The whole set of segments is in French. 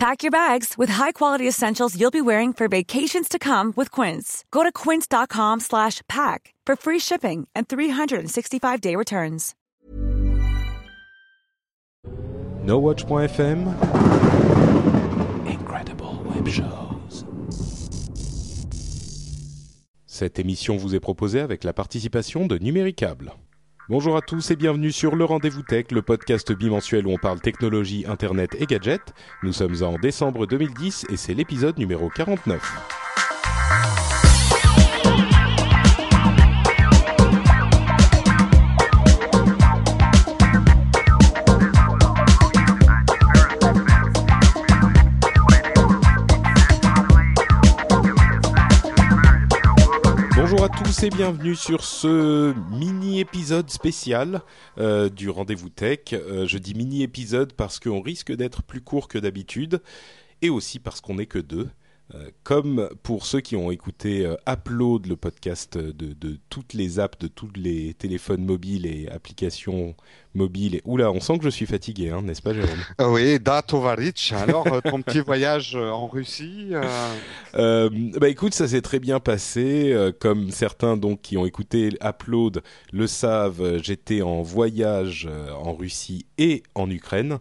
Pack your bags with high-quality essentials you'll be wearing for vacations to come with Quince. Go to quince.com slash pack for free shipping and 365-day returns. NoWatch.fm Incredible Web Shows Cette émission vous est proposée avec la participation de Numéricable. Bonjour à tous et bienvenue sur le Rendez-vous Tech, le podcast bimensuel où on parle technologie, internet et gadgets. Nous sommes en décembre 2010 et c'est l'épisode numéro 49. Et bienvenue sur ce mini-épisode spécial euh, du Rendez-vous Tech. Euh, je dis mini-épisode parce qu'on risque d'être plus court que d'habitude et aussi parce qu'on n'est que deux. Euh, comme pour ceux qui ont écouté Upload, le podcast de toutes les apps, de tous les téléphones mobiles et applications mobiles. Et, oula, on sent que je suis fatigué, hein, n'est-ce pas Jérôme? Ah Oui, Da Tovaric. Alors, euh, ton petit voyage euh, en Russie euh, bah écoute, ça s'est très bien passé. Comme certains donc qui ont écouté Upload le savent, j'étais en voyage en Russie et en Ukraine.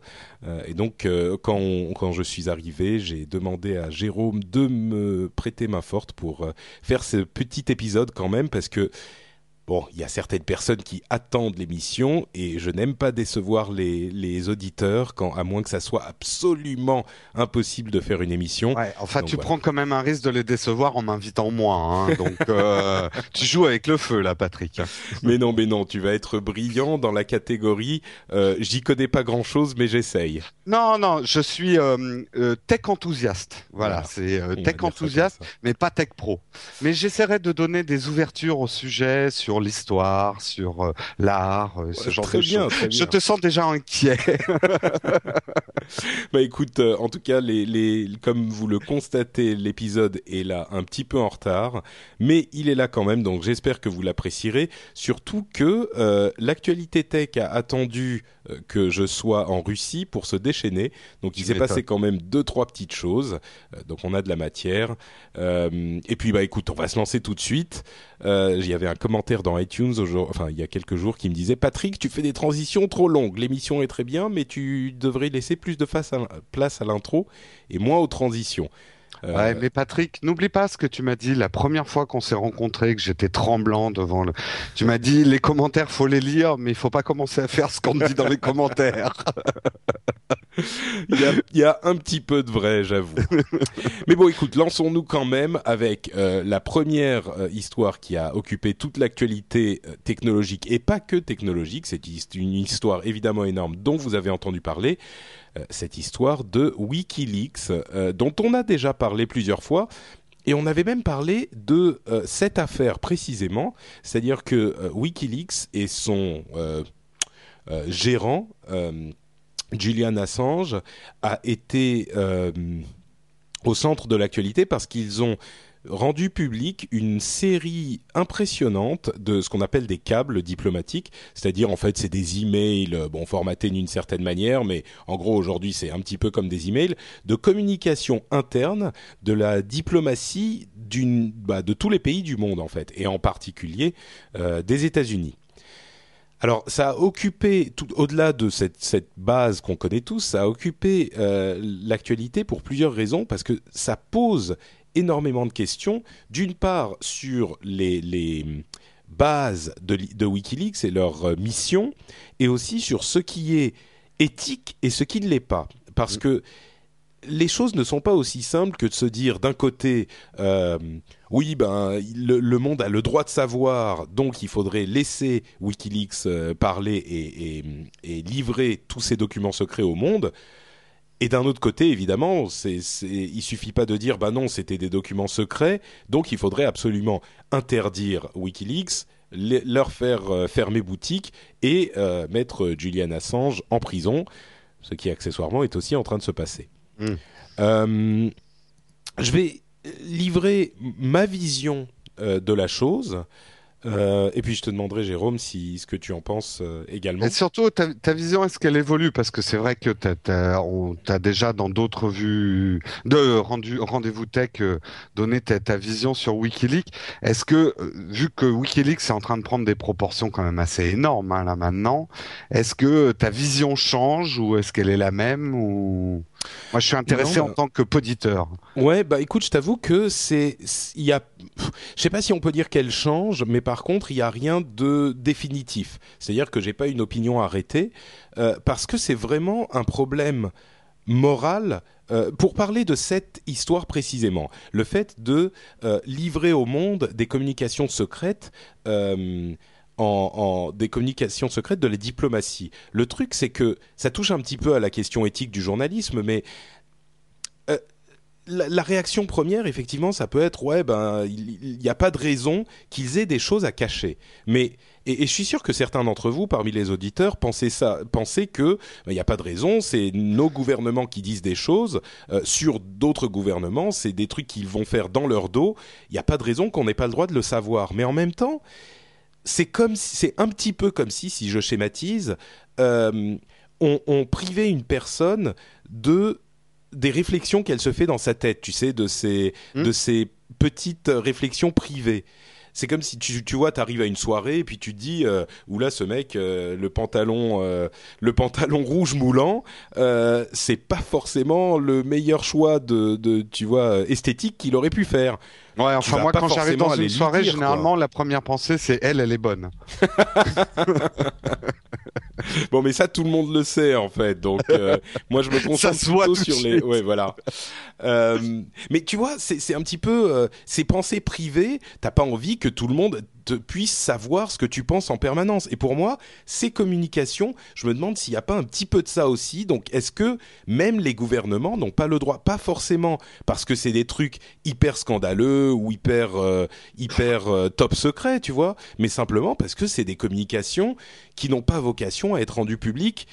Et donc quand on- quand je suis arrivé, j'ai demandé à Jérôme de me prêter main forte pour faire ce petit épisode quand même parce que Bon, il y a certaines personnes qui attendent l'émission et je n'aime pas décevoir les, les auditeurs quand, à moins que ça soit absolument impossible de faire une émission. Ouais, enfin, Donc, tu voilà. prends quand même un risque de les décevoir en m'invitant moi. Hein, donc, euh, tu joues avec le feu, là, Patrick. Mais non, mais non, tu vas être brillant dans la catégorie. euh, J'y connais pas grand chose, mais j'essaye. Non, non, je suis euh, tech enthousiaste. Voilà, Voilà. c'est tech enthousiaste, mais pas tech pro. Mais j'essaierai de donner des ouvertures au sujet, sur l'histoire, sur euh, l'art, euh, ce genre de choses. Je te sens déjà inquiet. Bah écoute, euh, en tout cas, les, les, comme vous le constatez, l'épisode est là un petit peu en retard, mais il est là quand même, donc j'espère que vous l'apprécierez. Surtout que euh, l'actualité tech a attendu que je sois en Russie pour se déchaîner, donc il s'est passé quand même deux trois petites choses, Euh, donc on a de la matière. Euh, et puis bah écoute, on va se lancer tout de suite. Euh, Il y avait un commentaire dans iTunes, enfin il y a quelques jours, qui me disait Patrick, tu fais des transitions trop longues. L'émission est très bien, mais tu devrais laisser plus de face à- place à l'intro et moins aux transitions. Euh, Ouais, mais Patrick, n'oublie pas ce que tu m'as dit la première fois qu'on s'est rencontrés, que j'étais tremblant devant le. Tu m'as dit les commentaires, faut les lire, mais il faut pas commencer à faire ce qu'on dit dans les commentaires. Il y, a, il y a un petit peu de vrai, j'avoue. Mais bon, écoute, lançons-nous quand même avec euh, la première euh, histoire qui a occupé toute l'actualité euh, technologique et pas que technologique. C'est une histoire évidemment énorme dont vous avez entendu parler. Euh, cette histoire de WikiLeaks, euh, dont on a déjà parlé plusieurs fois. Et on avait même parlé de euh, cette affaire précisément, c'est-à-dire que WikiLeaks et son gérant, Julian Assange, a été au centre de l'actualité parce qu'ils ont rendu public une série impressionnante de ce qu'on appelle des câbles diplomatiques, c'est-à-dire en fait c'est des emails, euh, bon formatés d'une certaine manière, mais en gros aujourd'hui c'est un petit peu comme des emails de communication interne de la diplomatie bah, de tous les pays du monde en fait, et en particulier euh, des États-Unis. Alors, ça a occupé, au-delà de cette, cette base qu'on connaît tous, ça a occupé euh, l'actualité pour plusieurs raisons, parce que ça pose énormément de questions. D'une part, sur les, les bases de, Wikileaks et leur euh, mission, et aussi sur ce qui est éthique et ce qui ne l'est pas. Parce que les choses ne sont pas aussi simples que de se dire d'un côté, euh, oui, ben le, le monde a le droit de savoir, donc il faudrait laisser WikiLeaks euh, parler et, et- et livrer tous ces documents secrets au monde. Et d'un autre côté, évidemment, c'est, c'est, il suffit pas de dire, bah non, c'était des documents secrets, donc il faudrait absolument interdire WikiLeaks, leur faire fermer boutique et mettre Julian Assange en prison, ce qui accessoirement est aussi en train de se passer. Mm. je vais livrer ma vision de la chose euh, et puis je te demanderai, Jérôme, si ce que tu en penses euh, également. Et surtout, ta, ta vision, est-ce qu'elle évolue? Parce que c'est vrai que tu as, déjà dans d'autres vues de rendez-vous tech euh, donné ta, ta, vision sur WikiLeaks. Est-ce que, vu que WikiLeaks est en train de prendre des proportions quand même assez énormes hein, là maintenant, est-ce que ta vision change ou est-ce qu'elle est la même ou moi, je suis intéressé en bah tant que poditeur. Ouais, bah écoute, je t'avoue que c'est, il y a, je sais pas si on peut dire qu'elle change, mais par contre, il y a rien de définitif. C'est-à-dire que j'ai pas une opinion arrêtée euh, parce que c'est vraiment un problème moral. Euh, pour parler de cette histoire précisément, le fait de euh, livrer au monde des communications secrètes. En, des communications secrètes de la diplomatie. Le truc, c'est que ça touche un petit peu à la question éthique du journalisme, mais euh, la, réaction première, effectivement, ça peut être ouais, ben il n'y a pas de raison qu'ils aient des choses à cacher. Mais et, je suis sûr que certains d'entre vous, parmi les auditeurs, pensaient ça, pensaient que ben, il n'y a pas de raison, c'est nos gouvernements qui disent des choses euh, sur d'autres gouvernements, c'est des trucs qu'ils vont faire dans leur dos. Il n'y a pas de raison qu'on n'ait pas le droit de le savoir. Mais en même temps c'est comme c'est un petit peu comme si, si je schématise, euh, on, privait une personne de des réflexions qu'elle se fait dans sa tête, tu sais, de ces hmm. de ces petites réflexions privées. C'est comme si tu, tu vois, t'arrives à une soirée et puis tu te dis, euh, là ce mec, euh, le pantalon, euh, le pantalon rouge moulant, euh, c'est pas forcément le meilleur choix de, de tu vois, esthétique qu'il aurait pu faire. Ouais, enfin moi quand j'arrive dans une soirée, généralement la première pensée c'est elle, elle est bonne. bon, mais ça tout le monde le sait en fait. Donc euh, moi je me concentre plutôt sur les. Ouais, voilà. Euh, mais tu vois, c'est un petit peu euh, ces pensées privées. T'as pas envie que tout le monde puisse savoir ce que tu penses en permanence. Et pour moi, ces communications, je me demande s'il n'y a pas un petit peu de ça aussi. Donc, est-ce que même les gouvernements n'ont pas le droit, pas forcément parce que c'est des trucs hyper scandaleux ou hyper euh, hyper euh, top secret, tu vois, mais simplement parce que c'est des communications qui n'ont pas vocation à être rendues publiques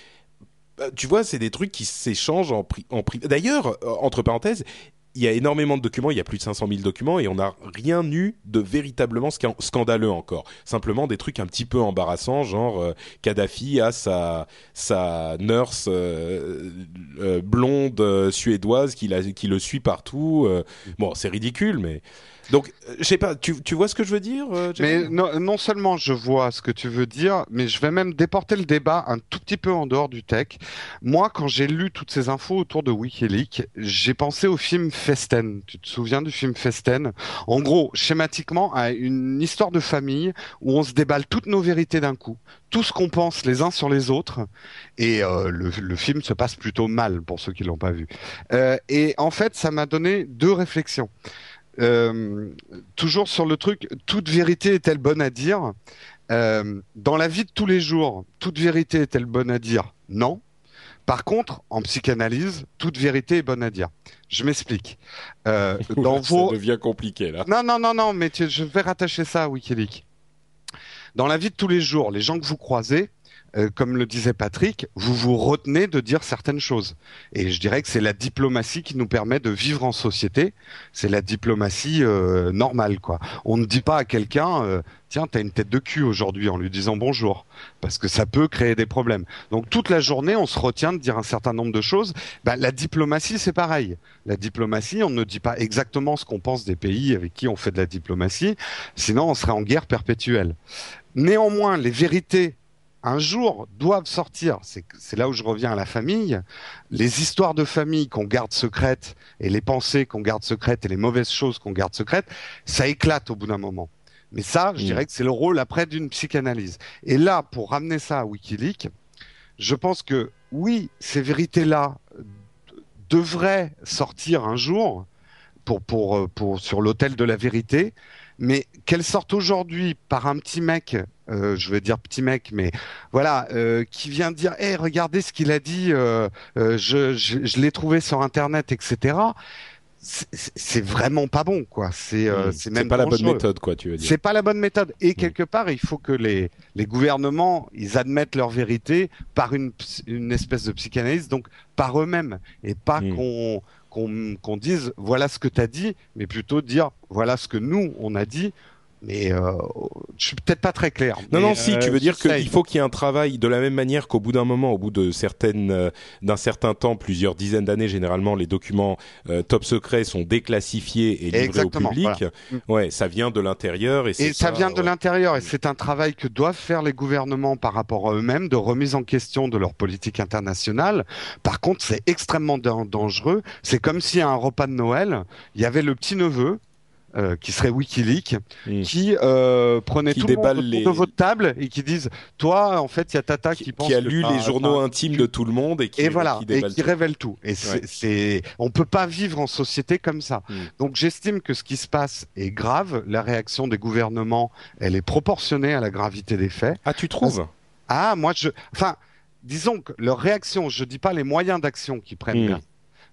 bah, tu vois, c'est des trucs qui s'échangent en, en privé. D'ailleurs, euh, entre parenthèses, il y a énormément de documents, il y a plus de 500 000 documents et on n'a rien eu de véritablement scandaleux encore. Simplement des trucs un petit peu embarrassants, genre euh, Kadhafi a sa, sa nurse euh, euh, blonde suédoise qui, la, qui le suit partout. bon, c'est ridicule, mais donc, euh, je sais pas, tu, tu vois ce que je veux dire euh, Mais non, non, seulement je vois ce que tu veux dire, mais je vais même déporter le débat un tout petit peu en dehors du tech. Moi, quand j'ai lu toutes ces infos autour de WikiLeaks, j'ai pensé au film Festen. Tu te souviens du film Festen? En gros, schématiquement, à une histoire de famille où on se déballe toutes nos vérités d'un coup, tout ce qu'on pense les uns sur les autres, et euh, le, le, film se passe plutôt mal pour ceux qui l'ont pas vu. Euh, et en fait, ça m'a donné deux réflexions. Euh, toujours sur le truc, toute vérité est-elle bonne à dire? Euh, Dans la vie de tous les jours, toute vérité est-elle bonne à dire? Non. Par contre, en psychanalyse, toute vérité est bonne à dire. Je m'explique. Euh, dans vos... Ça devient compliqué là. Non, non, non, non, mais je vais rattacher ça à Wikileaks. Dans la vie de tous les jours, les gens que vous croisez, euh, comme le disait Patrick, vous vous retenez de dire certaines choses. Et je dirais que c'est la diplomatie qui nous permet de vivre en société. C'est la diplomatie euh, normale, quoi. On ne dit pas à quelqu'un, euh, tiens, t'as une tête de cul aujourd'hui, en lui disant bonjour, parce que ça peut créer des problèmes. Donc toute la journée, on se retient de dire un certain nombre de choses. Bah, la diplomatie, c'est pareil. La diplomatie, on ne dit pas exactement ce qu'on pense des pays avec qui on fait de la diplomatie, sinon on serait en guerre perpétuelle. Néanmoins, les vérités un jour doivent sortir. C'est là où je reviens à la famille. Les histoires de famille qu'on garde secrètes et les pensées qu'on garde secrètes et les mauvaises choses qu'on garde secrètes, ça éclate au bout d'un moment. Mais ça, je mm. dirais que c'est le rôle après d'une psychanalyse. Et là, pour ramener ça à Wikileaks, je pense que oui, ces vérités-là devraient sortir un jour pour, pour, pour, sur l'autel de la vérité, mais qu'elles sortent aujourd'hui par un petit mec euh, je veux dire petit mec, mais voilà, euh, qui vient dire, hé, regardez ce qu'il a dit, euh, je, je, je l'ai trouvé sur Internet, etc. c'est vraiment pas bon, quoi. C'est euh, c'est même pas la bonne méthode, quoi. Tu veux dire C'est pas la bonne méthode. Et quelque part, il faut que les les gouvernements ils admettent leur vérité par une une espèce de psychanalyse, donc par eux-mêmes, et pas qu'on qu'on dise voilà ce que tu as dit, mais plutôt dire voilà ce que nous on a dit mais euh, je suis peut-être pas très clair. Non, non, si tu veux euh, dire qu'il faut qu'il y ait un travail de la même manière qu'au bout d'un moment, au bout de certaines, euh, d'un certain temps, plusieurs dizaines d'années, généralement, les documents euh, top secrets sont déclassifiés et livrés au public. Ouais, ça vient de l'intérieur et, et ça, vient de l'intérieur et c'est un travail que doivent faire les gouvernements par rapport à eux-mêmes de remise en question de leur politique internationale. Par contre, c'est extrêmement dangereux. C'est comme si à un repas de Noël, il y avait le petit neveu euh, qui serait WikiLeaks, qui euh, prenait tout le monde les... de votre table et qui disent, toi, en fait, il y a Tata qui, pense qui a lu les journaux intimes de tout le monde et qui et voilà et qui révèle tout. Et c'est, on peut pas vivre en société comme ça. Hmm. Donc j'estime que ce qui se passe est grave. La réaction des gouvernements, elle est proportionnée à la gravité des faits. Ah, tu trouves? Ah, moi je, enfin, disons que leur réaction, je dis pas les moyens d'action qu'ils prennent hmm.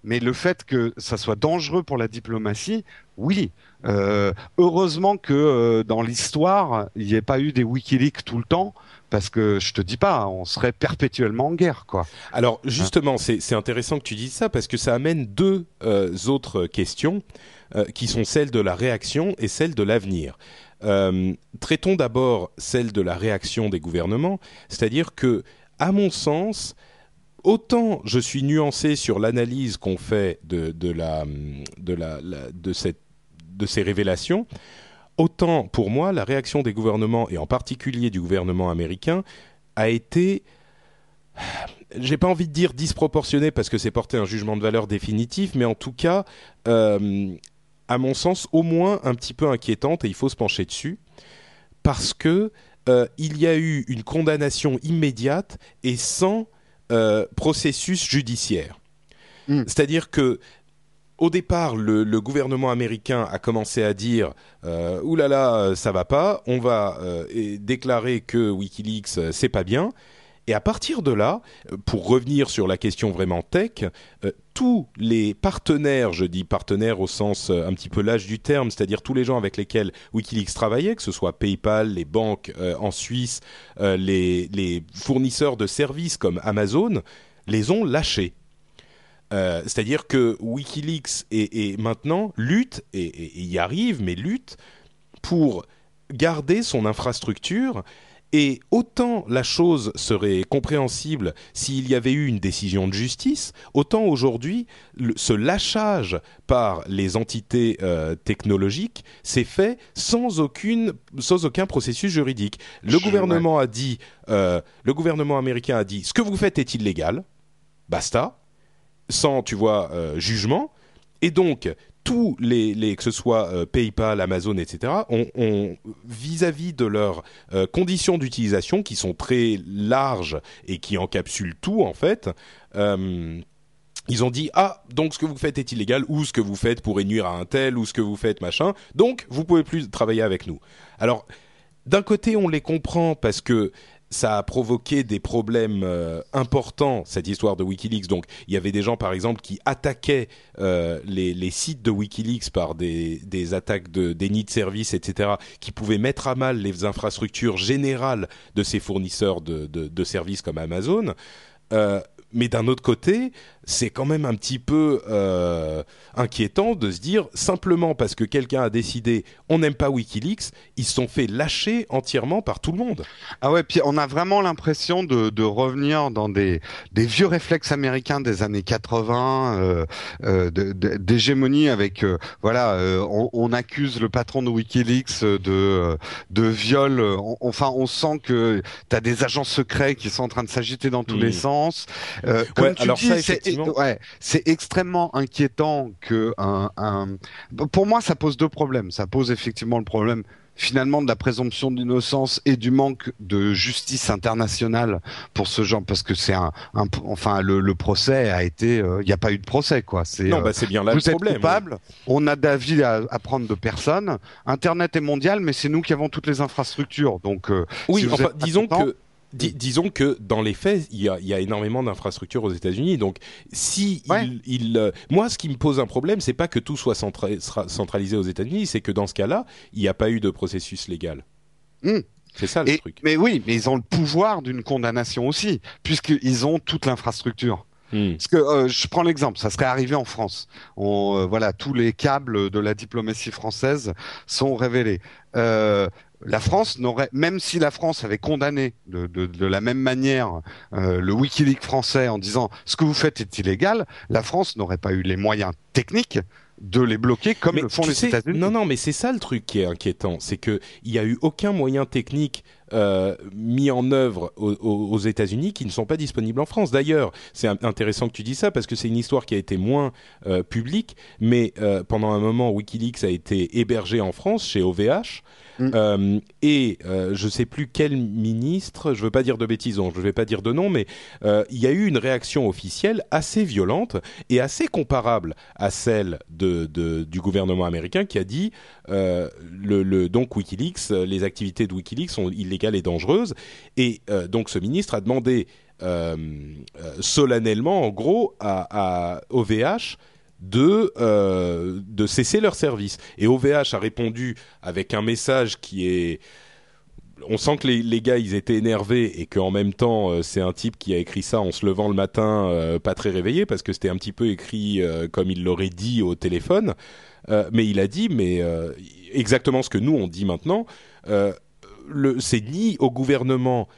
Mais le fait que ça soit dangereux pour la diplomatie, oui. Euh, heureusement que euh, dans l'histoire, il n'y ait pas eu des WikiLeaks tout le temps, parce que je te dis pas, on serait perpétuellement en guerre, quoi. Alors justement, c'est intéressant que tu dises ça parce que ça amène deux euh, autres questions qui sont celles de la réaction et celles de l'avenir. traitons d'abord celle de la réaction des gouvernements, c'est-à-dire que, à mon sens, autant je suis nuancé sur l'analyse qu'on fait de, de, la, de, la, de, cette, de ces révélations, autant pour moi la réaction des gouvernements, et en particulier du gouvernement américain, a été j'ai pas envie de dire disproportionnée parce que c'est porter un jugement de valeur définitif, mais en tout cas, euh, à mon sens, au moins un petit peu inquiétante et il faut se pencher dessus parce que euh, il y a eu une condamnation immédiate et sans euh, processus judiciaire. Hmm. C'est-à-dire que au départ, le, gouvernement américain a commencé à dire euh, oulala, ça va pas, on va euh, déclarer que WikiLeaks euh, c'est pas bien. Et à partir de là, pour revenir sur la question vraiment tech, tous les partenaires, je dis partenaires au sens un petit peu l'âge du terme, c'est-à-dire tous les gens avec lesquels Wikileaks travaillait, que ce soit PayPal, les banques en Suisse, les, fournisseurs de services comme Amazon, les ont lâchés. Euh, c'est-à-dire que Wikileaks est, maintenant lutte et, y arrive, mais lutte pour garder son infrastructure. Et autant la chose serait compréhensible s'il y avait eu une décision de justice, autant aujourd'hui, ce lâchage par les entités euh, technologiques s'est fait sans, aucune, sans aucun processus juridique. Le gouvernement a dit, euh, le gouvernement américain a dit, ce que vous faites est illégal, basta sans, tu vois, euh, jugement. Et donc, tous les, que ce soit euh, PayPal, Amazon, etc., ont vis-à-vis de leurs euh, conditions d'utilisation qui sont très larges et qui encapsulent tout en fait. ils ont dit ah donc ce que vous faites est illégal ou ce que vous faites pourrait nuire à un tel ou ce que vous faites machin donc vous pouvez plus travailler avec nous. Alors d'un côté on les comprend parce que ça a provoqué des problèmes euh, importants cette histoire de WikiLeaks. Donc il y avait des gens par exemple qui attaquaient euh, les, sites de WikiLeaks par des, attaques de déni de service, etc., qui pouvaient mettre à mal les infrastructures générales de ces fournisseurs de services comme Amazon. Euh, mais d'un autre côté, c'est quand même un petit peu euh, inquiétant de se dire simplement parce que quelqu'un a décidé on n'aime pas WikiLeaks, ils se sont fait lâcher entièrement par tout le monde. Ah ouais, puis on a vraiment l'impression de, de, revenir dans des, des vieux réflexes américains des années 80, euh, euh, d'hégémonie avec euh, voilà, on, on, accuse le patron de WikiLeaks de de viol. enfin, on sent que tu as des agents secrets qui sont en train de s'agiter dans tous les sens. comme tu alors dis, ouais, c'est extrêmement inquiétant que un, un, Pour moi, ça pose deux problèmes. Ça pose effectivement le problème finalement de la présomption d'innocence et du manque de justice internationale pour ce genre parce que c'est un, enfin le, procès a été euh, il n'y a pas eu de procès quoi. C'est non bah c'est bien là vous le problème êtes coupable on a d'avis à, à, prendre de personne. Internet est mondial mais c'est nous qui avons toutes les infrastructures. Donc euh, oui enfin, disons que disons que dans les faits, il y a, il y a énormément d'infrastructures aux États-Unis. Donc, si il, il euh, moi, ce qui me pose un problème, c'est pas que tout soit centralisé aux États-Unis, c'est que dans ce cas-là, il n'y a pas eu de processus légal. Hmm. C'est ça le truc. Mais oui, mais ils ont le pouvoir d'une condamnation aussi, puisqu'ils ont toute l'infrastructure. Hmm. Parce que euh, je prends l'exemple, ça serait arrivé en France. On, euh, voilà, tous les câbles de la diplomatie française sont révélés. Euh, la France n'aurait, même si la France avait condamné de, la même manière euh, le WikiLeaks français en disant ce que vous faites est illégal, la France n'aurait pas eu les moyens techniques de les bloquer comme le font les États-Unis. Non, non, mais c'est ça le truc qui est inquiétant, c'est que il y a eu aucun moyen technique euh, mis en œuvre aux, États-Unis qui ne sont pas disponibles en France. D'ailleurs, c'est intéressant que tu dis ça parce que c'est une histoire qui a été moins euh, publique, mais euh, pendant un moment, WikiLeaks a été hébergé en France chez OVH. Mm. Euh, et euh, je sais plus quel ministre, je veux pas dire de bêtises, je vais pas dire de nom, mais euh, il y a eu une réaction officielle assez violente et assez comparable à celle de, du gouvernement américain qui a dit euh, le, donc WikiLeaks, les activités de WikiLeaks sont illégales et dangereuses. Et euh, donc ce ministre a demandé solennellement, en gros, à, à OVH de, euh, de cesser leur service. Et OVH a répondu avec un message qui est... On sent que les, les gars, ils étaient énervés et qu'en même temps, euh, c'est un type qui a écrit ça en se levant le matin, euh, pas très réveillé, parce que c'était un petit peu écrit euh, comme il l'aurait dit au téléphone. mais il a dit, mais exactement ce que nous, on dit maintenant, c'est ni au gouvernement,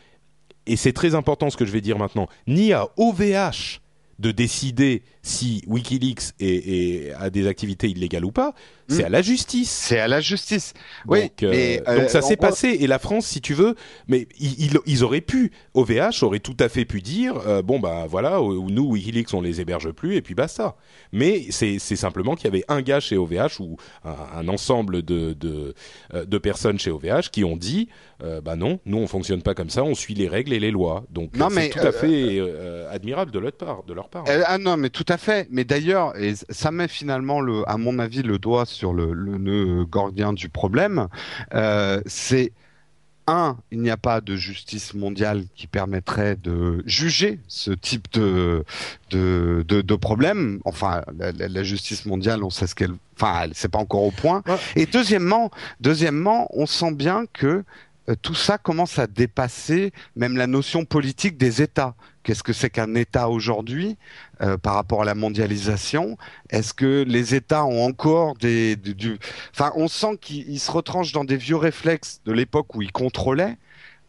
et c'est très important ce que je vais dire maintenant, ni à OVH de décider si WikiLeaks est, a des activités illégales ou pas, c'est hmm. à la justice. C'est à la justice. Oui. Donc, euh, donc ça euh, s'est passé et la France, si tu veux, mais ils, ils, auraient pu, OVH aurait tout à fait pu dire, euh, bon bah voilà, nous WikiLeaks on les héberge plus et puis basta. Mais c'est simplement qu'il y avait un gars chez OVH ou un, ensemble de, de, de personnes chez OVH qui ont dit, bah non, nous on fonctionne pas comme ça, on suit les règles et les lois. Donc c'est tout à fait admirable de leur part. De leur part. ah non, mais tout à fait. Mais d'ailleurs, ça met finalement, le, à mon avis, le doigt sur le, le nœud gordien du problème. Euh, c'est un, il n'y a pas de justice mondiale qui permettrait de juger ce type de de, de, de problème. Enfin, la, la, justice mondiale, on sait ce qu'elle, enfin, c'est pas encore au point. Et deuxièmement, deuxièmement, on sent bien que euh, tout ça commence à dépasser même la notion politique des États. Qu'est-ce que c'est qu'un État aujourd'hui euh, par rapport à la mondialisation? Est-ce que les États ont encore des, du... Enfin, on sent qu'ils se retranchent dans des vieux réflexes de l'époque où ils contrôlaient.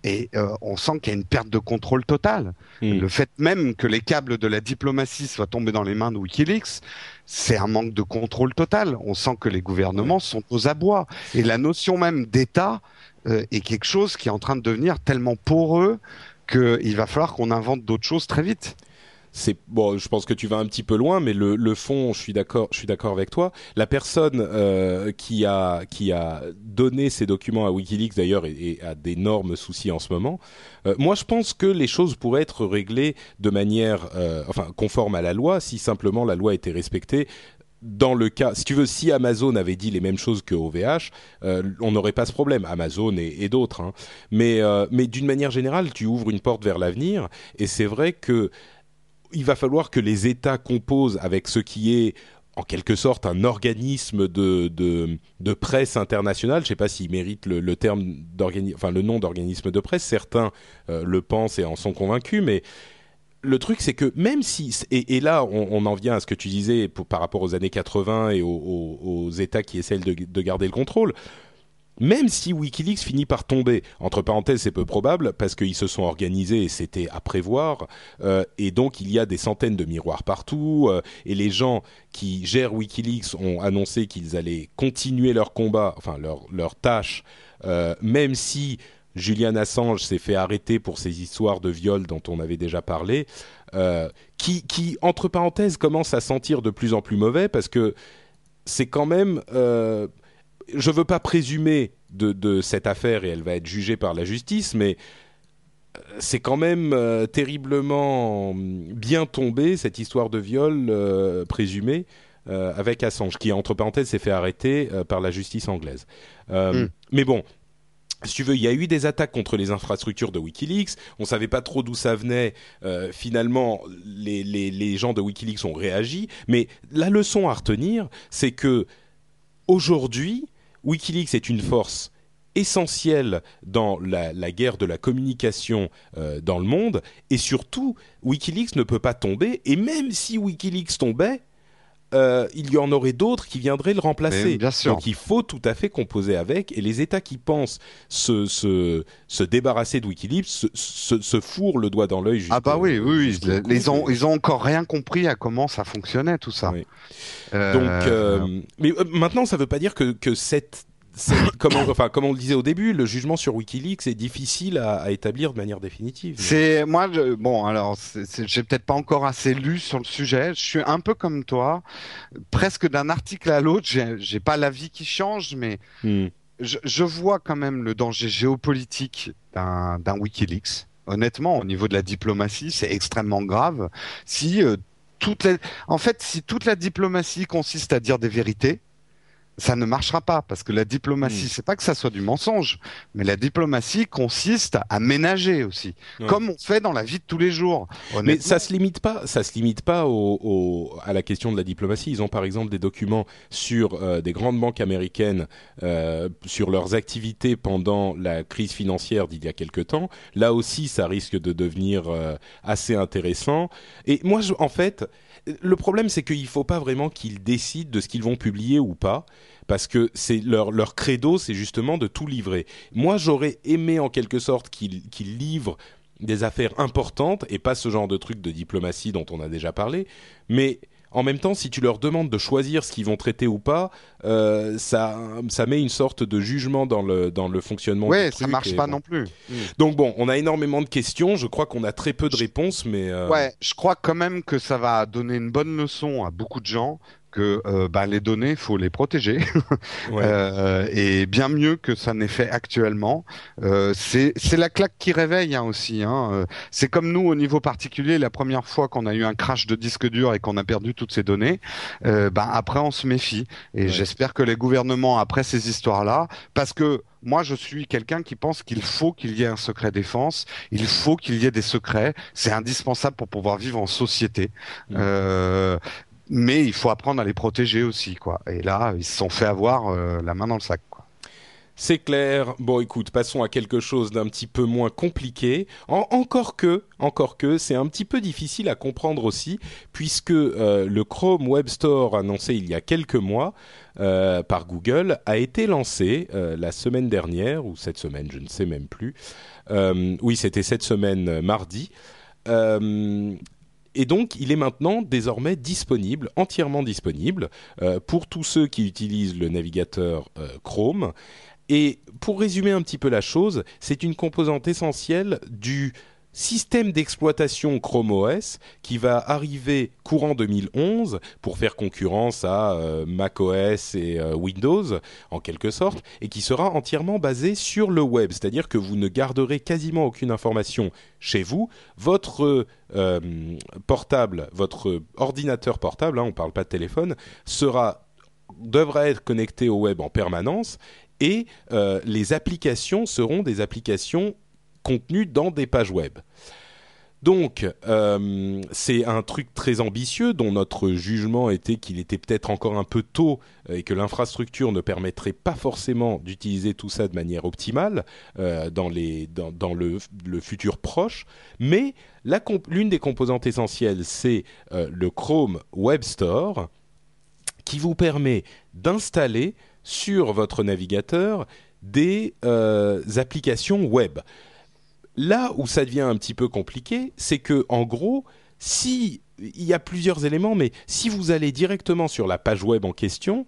Et euh, on sent qu'il y a une perte de contrôle totale. Hmm. Le fait même que les câbles de la diplomatie soient tombés dans les mains de Wikileaks, c'est un manque de contrôle total. On sent que les gouvernements sont aux abois. Et la notion même d'État, euh, est quelque chose qui est en train de devenir tellement poreux qu'il va falloir qu'on invente d'autres choses très vite c'est bon, je pense que tu vas un petit peu loin, mais le, fond, je suis d'accord, je suis d'accord avec toi. La personne euh, qui a qui a donné ces documents à WikiLeaks d'ailleurs et, a d'énormes soucis en ce moment. Euh, moi, je pense que les choses pourraient être réglées de manière, euh, enfin, conforme à la loi, si simplement la loi était respectée dans le cas, si tu veux, si Amazon avait dit les mêmes choses que OVH, euh, on n'aurait pas ce problème, Amazon et, d'autres. Hein. Mais, euh, mais d'une manière générale, tu ouvres une porte vers l'avenir, et c'est vrai que il va falloir que les États composent avec ce qui est en quelque sorte un organisme de, de, de presse internationale. Je ne sais pas s'il mérite le, le terme enfin le nom d'organisme de presse. Certains euh, le pensent et en sont convaincus, mais le truc, c'est que même si et, là, on, en vient à ce que tu disais par rapport aux années 80 et aux, États qui essaient de, garder le contrôle. Même si WikiLeaks finit par tomber, entre parenthèses, c'est peu probable parce qu'ils se sont organisés et c'était à prévoir, euh, et donc il y a des centaines de miroirs partout, euh, et les gens qui gèrent WikiLeaks ont annoncé qu'ils allaient continuer leur combat, enfin leur leur tâche, euh, même si Julian Assange s'est fait arrêter pour ces histoires de viol dont on avait déjà parlé, euh, qui, qui, entre parenthèses, commence à sentir de plus en plus mauvais parce que c'est quand même... Euh, je ne veux pas présumer de, de, cette affaire et elle va être jugée par la justice, mais euh, c'est quand même terriblement bien tombé cette histoire de viol présumé avec Assange, qui entre parenthèses s'est fait arrêter par la justice anglaise. Mm. Mais bon, si tu veux, il y a eu des attaques contre les infrastructures de WikiLeaks. On savait pas trop d'où ça venait. Euh, finalement, les, gens de WikiLeaks ont réagi. Mais la leçon à retenir, c'est que aujourd'hui, WikiLeaks est une force essentielle dans la, la guerre de la communication euh, dans le monde. Et surtout, WikiLeaks ne peut pas tomber. Et même si WikiLeaks tombait, euh, il y en aurait d'autres qui viendraient le remplacer. Mais bien sûr. Donc il faut tout à fait composer avec. Et les États qui pensent se, se, se débarrasser de Wikileaks se, se, se fourrent le doigt dans l'œil. Ah bah oui, oui. Ils ont, ils ont encore rien compris à comment ça fonctionnait tout ça. Oui. Euh, Donc, euh, mais maintenant, ça ne veut pas dire que, que cette- comme, on, enfin, comme on le disait au début, le jugement sur WikiLeaks est difficile à, à établir de manière définitive. C'est moi, je- bon, alors, j'ai peut-être pas encore assez lu sur le sujet. Je suis un peu comme toi, presque d'un article à l'autre. J'ai pas l'avis qui change, mais Hmm. je, je vois quand même le danger géopolitique d'un d'un WikiLeaks. Honnêtement, au niveau de la diplomatie, c'est extrêmement grave. Si euh, toute la... en fait, si toute la diplomatie consiste à dire des vérités, ça ne marchera pas parce que la diplomatie, Mm. c'est pas que ça soit du mensonge, mais la diplomatie consiste à ménager aussi, Ouais. comme on fait dans la vie de tous les jours. Mais ça se limite pas, ça se limite pas au, au- à la question de la diplomatie. Ils ont par exemple des documents sur euh, des grandes banques américaines euh, sur leurs activités pendant la crise financière d'il y a quelque temps. Là aussi, ça risque de devenir euh, assez intéressant. Et moi, je, en fait, le problème c'est qu'il faut pas vraiment qu'ils décident de ce qu'ils vont publier ou pas. Parce que c'est leur, leur credo, c'est justement de tout livrer. Moi, j'aurais aimé en quelque sorte qu'ils qu'ils livrent des affaires importantes et pas ce genre de truc de diplomatie dont on a déjà parlé. Mais en même temps, si tu leur demandes de choisir ce qu'ils vont traiter ou pas, euh, ça, ça met une sorte de jugement dans le, dans le fonctionnement. ouais, du ça truc marche et pas bon. non plus. Donc bon, on a énormément de questions. Je crois qu'on a très peu de réponses, mais euh, Ouais, je crois quand même que ça va donner une bonne leçon à beaucoup de gens que euh, bah, les données, faut les protéger. ouais. Euh, et bien mieux que ça n'est fait actuellement. Euh, c'est la claque qui réveille hein, aussi. Hein. C'est comme nous au niveau particulier, la première fois qu'on a eu un crash de disque dur et qu'on a perdu toutes ces données, ben après on se méfie. Et Ouais. j'espère que les gouvernements après ces histoires-là, parce que moi je suis quelqu'un qui pense qu'il faut qu'il y ait un secret défense, il faut qu'il y ait des secrets, c'est indispensable pour pouvoir vivre en société. Euh, mais il faut apprendre à les protéger aussi, quoi. Et là, ils se sont fait avoir euh, la main dans le sac. C'est clair. Bon, écoute, passons à quelque chose d'un petit peu moins compliqué. En- encore que, encore que, c'est un petit peu difficile à comprendre aussi, puisque euh, le Chrome Web Store annoncé il y a quelques mois euh, par Google a été lancé la semaine dernière ou cette semaine, je ne sais même plus. Oui, c'était cette semaine, mardi. Et donc, il est maintenant désormais disponible, entièrement disponible, euh, pour tous ceux qui utilisent le navigateur euh, Chrome. Et pour résumer un petit peu la chose, c'est une composante essentielle du système d'exploitation Chrome OS qui va arriver courant 2011 pour faire concurrence à euh, macOS et euh, Windows en quelque sorte et qui sera entièrement basé sur le web, c'est-à-dire que vous ne garderez quasiment aucune information chez vous, votre euh, portable, votre ordinateur portable, hein, on ne parle pas de téléphone, sera devra être connecté au web en permanence et les applications seront des applications contenues dans des pages web. Donc, euh, c'est un truc très ambitieux dont notre jugement était qu'il était peut-être encore un peu tôt euh, et que l'infrastructure ne permettrait pas forcément d'utiliser tout ça de manière optimale euh, dans, le, futur proche. Mais l'une des composantes essentielles, c'est le Chrome Web Store qui vous permet d'installer sur votre navigateur des applications web. Là où ça devient un petit peu compliqué, c'est que en gros, si il y a plusieurs éléments, mais si vous allez directement sur la page web en question,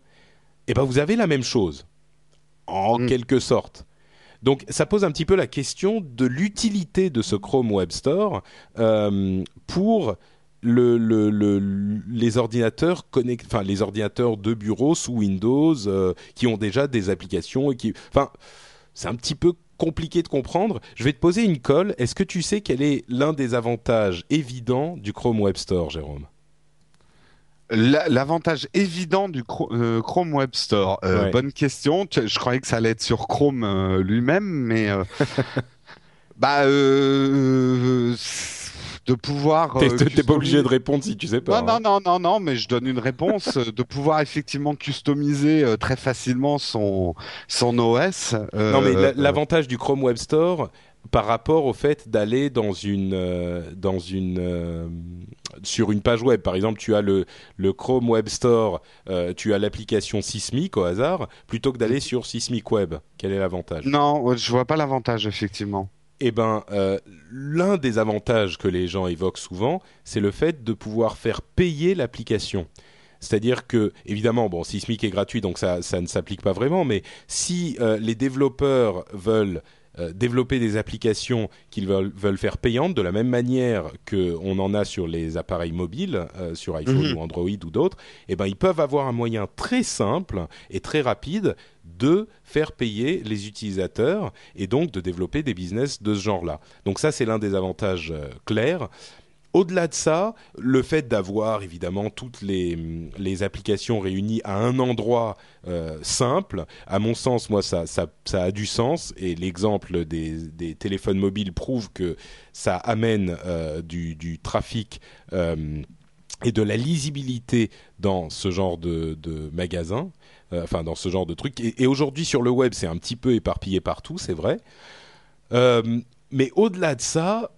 eh ben vous avez la même chose, en Mm. quelque sorte. Donc ça pose un petit peu la question de l'utilité de ce Chrome Web Store euh, pour le, le- le- les ordinateurs connect, enfin les ordinateurs de bureau sous Windows euh, qui ont déjà des applications et qui, enfin, c'est un petit peu compliqué de comprendre. Je vais te poser une colle. Est-ce que tu sais quel est l'un des avantages évidents du Chrome Web Store, Jérôme? L'avantage évident du euh, Chrome Web Store. Euh, bonne question. Je croyais que ça allait être sur Chrome euh, lui-même, mais bah de pouvoir. T'es pas obligé de répondre si tu sais pas. Non, hein. non, non, non, non, mais je donne une réponse. de pouvoir effectivement customiser très facilement son son OS. non, mais l'avantage du Chrome Web Store, par rapport au fait d'aller dans une euh, dans une euh, sur une page web par exemple tu as le le Chrome Web Store euh, tu as l'application Sismic au hasard plutôt que d'aller sur Sismic Web quel est l'avantage? Non je vois pas l'avantage effectivement eh ben, l'un des avantages que les gens évoquent souvent, c'est le fait de pouvoir faire payer l'application. C'est-à-dire que, évidemment, bon, Sismic est gratuit, donc ça, ça ne s'applique pas vraiment, mais si les développeurs veulent euh, développer des applications qu'ils veulent, faire payantes de la même manière qu'on en a sur les appareils mobiles, euh, sur iPhone mhm. ou Android ou d'autres, eh ben, ils peuvent avoir un moyen très simple et très rapide de faire payer les utilisateurs et donc de développer des business de ce genre-là. Donc ça, c'est l'un des avantages euh, clairs. Au-delà de ça, le fait d'avoir évidemment toutes les, applications réunies à un endroit euh, simple, à mon sens, moi, ça, ça, a du sens. Et l'exemple des, des, téléphones mobiles prouve que ça amène euh, du, trafic euh, et de la lisibilité dans ce genre de, de magasin, enfin dans ce genre de truc. Et, aujourd'hui, sur le web, c'est un petit peu éparpillé partout, c'est vrai. Mais au-delà de ça,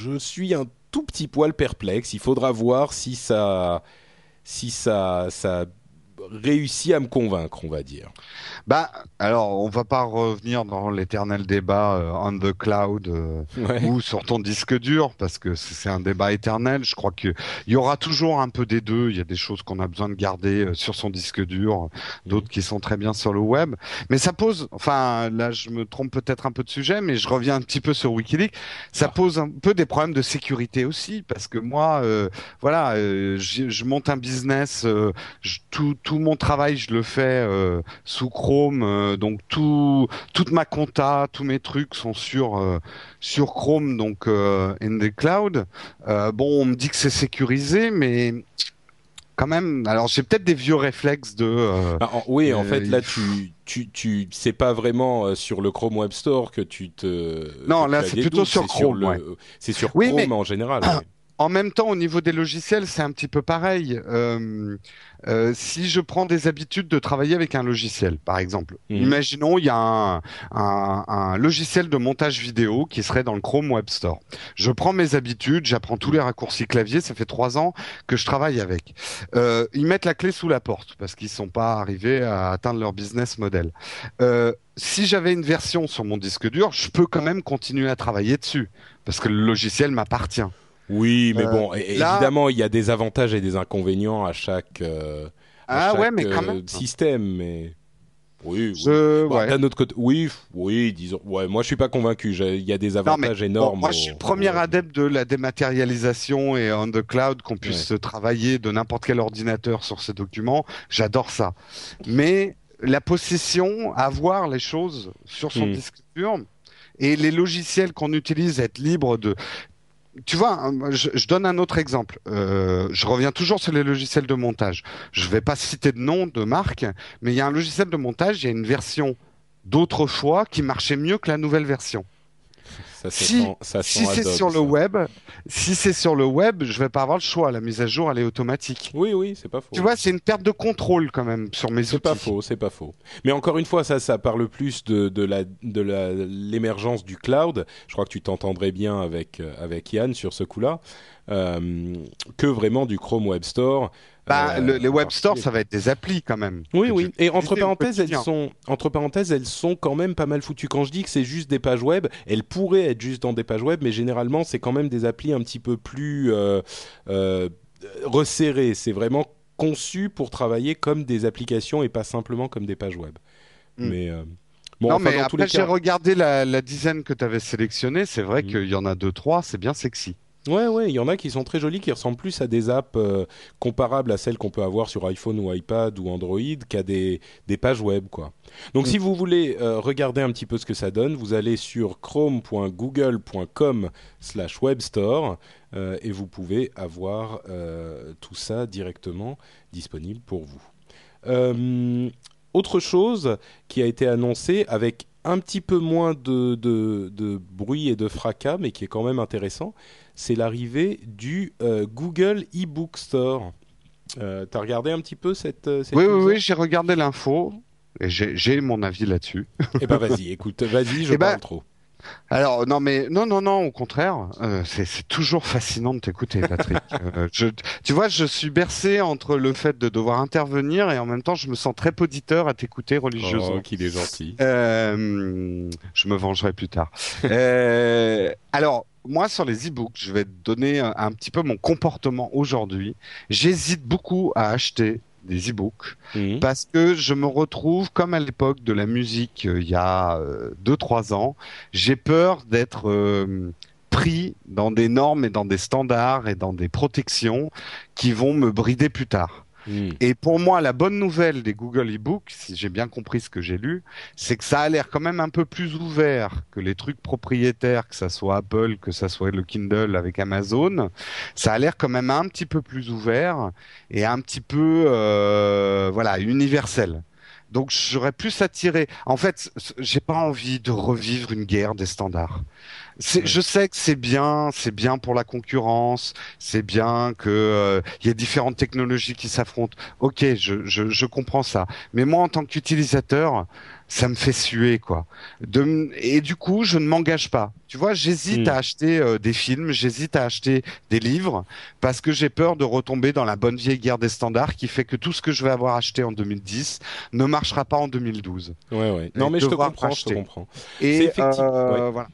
je suis un tout petit poil perplexe. Il faudra voir si ça, si ça, ça réussi à me convaincre, on va dire. Bah, alors, on va pas revenir dans l'éternel débat euh, on the cloud euh, ou sur ton disque dur, parce que c'est un débat éternel. Je crois qu'il y aura toujours un peu des deux. Il y a des choses qu'on a besoin de garder euh, sur son disque dur, d'autres qui sont très bien sur le web. Mais ça pose, enfin, là, je me trompe peut-être un peu de sujet, mais je reviens un petit peu sur Wikileaks. Ça ah. pose un peu des problèmes de sécurité aussi, parce que moi, voilà, je monte un business, je, tout tout mon travail, je le fais euh, sous Chrome, euh, donc tout, toute ma compta, tous mes trucs sont sur euh, sur Chrome, donc in the cloud. bon, on me dit que c'est sécurisé, mais quand même. Alors, j'ai peut-être des vieux réflexes de. Bah, oui, en fait, là, tu, tu, tu, c'est pas vraiment sur le Chrome Web Store que tu te. Non, là, c'est plutôt sur Chrome. C'est sur Chrome en général. En même temps, au niveau des logiciels, c'est un petit peu pareil. Euh, euh, si je prends des habitudes de travailler avec un logiciel, par exemple, mhm. imaginons il y a un, un, un, logiciel de montage vidéo qui serait dans le Chrome Web Store. Je prends mes habitudes, j'apprends tous les raccourcis clavier. Ça fait trois ans que je travaille avec. Euh, ils mettent la clé sous la porte parce qu'ils sont pas arrivés à atteindre leur business model. Euh, si j'avais une version sur mon disque dur, je peux quand même continuer à travailler dessus parce que le logiciel m'appartient. Oui, mais bon, euh, évidemment, il y a des avantages et des inconvénients à chaque, euh, ah, ouais, mais quand même. système, mais. Oui, oui. Bah, d'un autre côté, oui, oui, disons. Ouais, moi, je suis pas convaincu. Il y a des avantages énormes. moi, je suis premier adepte de la dématérialisation et on the cloud, qu'on puisse travailler de n'importe quel ordinateur sur ces documents. J'adore ça. Mais la possession, avoir les choses sur son hmm. disque dur, et les logiciels qu'on utilise être libres de tu vois, hein, je, donne un autre exemple. Euh, je reviens toujours sur les logiciels de montage. Je ne vais pas citer de nom de marque, mais il y a un logiciel de montage, il y a une version d'autrefois qui marchait mieux que la nouvelle version si, c'est sur le web, si c'est sur le web, je vais pas avoir le choix. La mise à jour, elle est automatique. Oui, oui, c'est pas faux. Tu vois, c'est une perte de contrôle quand même sur mes outils. C'est pas faux, c'est pas faux. Mais encore une fois, ça, ça parle plus de, de la de l'émergence du cloud. Je crois que tu t'entendrais bien avec euh, avec Yann sur ce coup-là. Euh, que vraiment du Chrome Web Store bah, euh, les web stores, ça va être des applis quand même. Oui, oui. Et entre parenthèses, elles sont, entre parenthèses, elles sont quand même pas mal foutues. Quand je dis que c'est juste des pages web, elles pourraient être juste dans des pages web, mais généralement, c'est quand même des applis un petit peu plus euh, euh, resserrées. C'est vraiment conçu pour travailler comme des applications et pas simplement comme des pages web. Hmm. Mais Bon, non, mais après, j'ai regardé la, dizaine que tu avais sélectionnée. C'est vrai hmm. qu'il y en a deux, trois. C'est bien sexy. Ouais, ouais, il y en a qui sont très jolis, qui ressemblent plus à des apps euh, comparables à celles qu'on peut avoir sur iPhone ou iPad ou Android qu'à des, des pages web, quoi. Donc, si vous voulez euh, regarder un petit peu ce que ça donne, vous allez sur chrome.google.com/webstore euh, et vous pouvez avoir tout ça directement disponible pour vous. Autre chose qui a été annoncée avec un petit peu moins de, de, de bruit et de fracas, mais qui est quand même intéressant, c'est l'arrivée du euh, Google eBook Store. Euh, T'as regardé un petit peu cette, euh, cette Oui, oui, oui, j'ai regardé l'info et j'ai j'ai mon avis là-dessus. Eh ben vas-y, écoute, vas-y, je Eh ben, parle trop. Alors non mais non non non au contraire euh, c'est toujours fascinant de t'écouter Patrick. Euh, je, tu vois je suis bercé entre le fait de devoir intervenir et en même temps je me sens très poditeur à t'écouter religieusement. Oh, qu'il est gentil. Euh, je me vengerai plus tard. Alors, moi, sur les e-books, je vais te donner un, un petit peu mon comportement aujourd'hui. J'hésite beaucoup à acheter des e-books Mhm. parce que je me retrouve comme à l'époque de la musique euh, il y a 2-3 ans. J'ai peur d'être euh, pris dans des normes et dans des standards et dans des protections qui vont me brider plus tard. Mhm. Et pour moi, la bonne nouvelle des Google eBooks, si j'ai bien compris ce que j'ai lu, c'est que ça a l'air quand même un peu plus ouvert que les trucs propriétaires, que ça soit Apple, que ça soit le Kindle avec Amazon. Ça a l'air quand même un petit peu plus ouvert et un petit peu, euh, voilà, universel. Donc j'aurais plus attiré. En fait, j'ai pas envie de revivre une guerre des standards. C'est. Je sais que c'est bien, c'est bien pour la concurrence, c'est bien que euh, il y a différentes technologies qui s'affrontent. Ok, je, je, je comprends ça. Mais moi, en tant qu'utilisateur, ça me fait suer, quoi. De, et du coup, je ne m'engage pas. Tu vois, j'hésite à acheter euh, des films, j'hésite à acheter des livres, parce que j'ai peur de retomber dans la bonne vieille guerre des standards qui fait que tout ce que je vais avoir acheté en 2010 ne marchera pas en 2012. Ouais, ouais. Non, mais je te comprends, je te comprends. Et C'est effectivement- euh, ouais. voilà.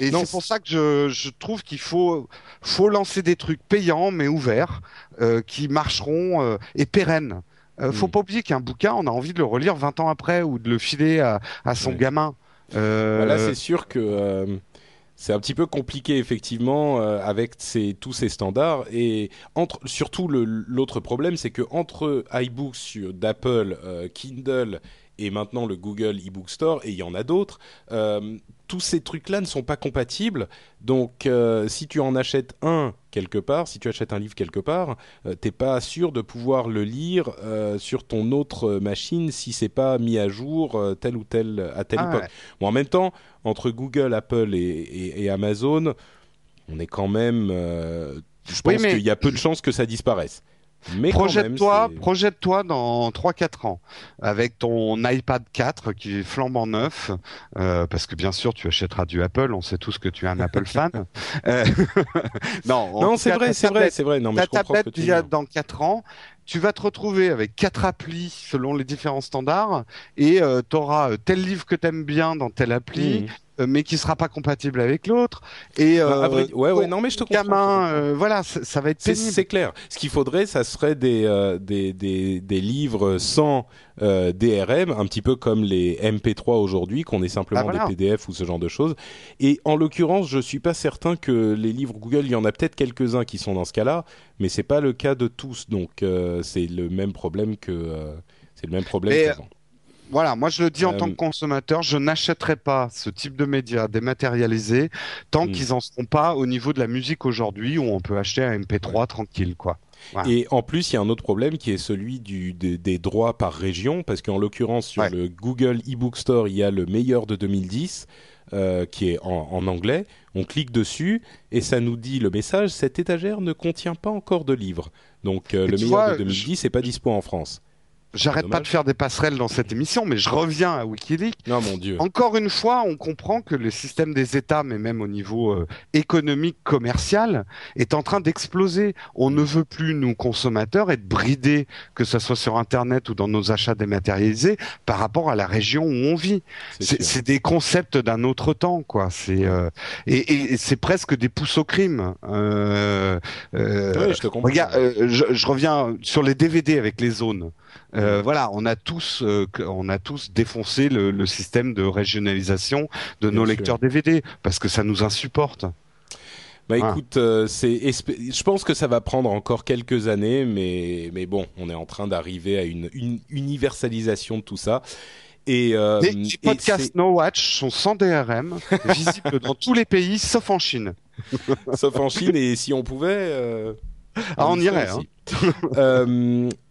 Et c'est pour ça que je, je trouve qu'il faut, faut lancer des trucs payants mais ouverts, euh, qui marcheront euh, et pérennes. Euh, faut Mm. pas oublier qu'un bouquin, on a envie de le relire 20 ans après ou de le filer à, à son gamin. Euh, Bah là, c'est sûr que euh, c'est un petit peu compliqué effectivement euh, avec ces, tous ces standards et entre surtout l'autre problème, c'est que entre iBooks d'Apple, euh, Kindle et maintenant le Google eBook Store et il y en a d'autres, euh, tous ces trucs-là ne sont pas compatibles. Donc, euh, si tu en achètes un quelque part, si tu achètes un livre quelque part, euh, t'es pas sûr de pouvoir le lire euh, sur ton autre machine si c'est pas mis à jour euh, telle ou telle à telle Ah époque. ouais. Bon, en même temps, entre Google, Apple et, et- et Amazon, on est quand même. euh, je Oui, pense mais- qu'il y a peu de chances que ça disparaisse. Projette-toi, projette-toi dans 3-4 ans avec ton iPad 4 qui est flambant neuf, euh, parce que bien sûr tu achèteras du Apple, on sait tous que tu es un Apple fan. Euh, non, Non, c'est vrai, c'est vrai, c'est vrai. Non, mais ta je comprends ce que tablette tu dire. dans 4 ans, tu vas te retrouver avec quatre applis selon les différents standards et tu auras tel livre que tu aimes bien dans telle appli, Mhm. Euh, mais qui sera pas compatible avec l'autre. Et Bah, euh, vrai- ouais, ouais, non, mais je te comprends. gamin, euh, voilà, ça, ça va être C'est pénible. c'est clair. Ce qu'il faudrait, ça serait des, euh, des, des, des livres sans DRM, un petit peu comme les MP3 aujourd'hui, qu'on est simplement Ah, voilà. des PDF ou ce genre de choses. Et en l'occurrence, je suis pas certain que les livres Google, il y en a peut-être quelques-uns qui sont dans ce cas-là, mais c'est pas le cas de tous. Donc c'est le même problème que c'est le même problème Mais. Voilà, moi je le dis en Euh, tant que consommateur, je n'achèterai pas ce type de médias dématérialisés tant Mm. qu'ils en seront pas au niveau de la musique aujourd'hui où on peut acheter un MP3 tranquille, quoi. voilà. Et en plus, il y a un autre problème qui est celui du, des, des droits par région, parce qu'en l'occurrence, sur Ouais. le Google eBook Store, il y a le meilleur de 2010, euh, qui est en, en anglais. On clique dessus et ça nous dit le message cette étagère ne contient pas encore de livres. Donc euh, le meilleur vois, de 2010 n'est pas dispo en France. J'arrête pas de faire des passerelles dans cette émission, mais je reviens à Wikileaks. Non, mon Dieu. Encore une fois, on comprend que le système des États, mais même au niveau euh, économique, commercial, est en train d'exploser. On ne veut plus, nous consommateurs, être bridés, que ce soit sur Internet ou dans nos achats dématérialisés, par rapport à la région où on vit. C'est des concepts d'un autre temps, quoi. C'est euh, et, et- et c'est presque des pousses au crime. Euh, euh, Ouais, je te comprends. Regarde, euh, je, je reviens sur les DVD avec les zones. Euh, voilà, on a tous, euh, on a tous défoncé le, le système de régionalisation de Bien nos sûr. lecteurs DVD parce que ça nous insupporte. Bah Ah. écoute, euh, c'est, je pense que ça va prendre encore quelques années, mais mais bon, on est en train d'arriver à une, une universalisation de tout ça. Et, euh, Les, podcasts No Watch sont sans DRM, visibles dans tous les pays sauf en Chine. sauf en Chine, et si on pouvait, euh, Ah, on irait, hein.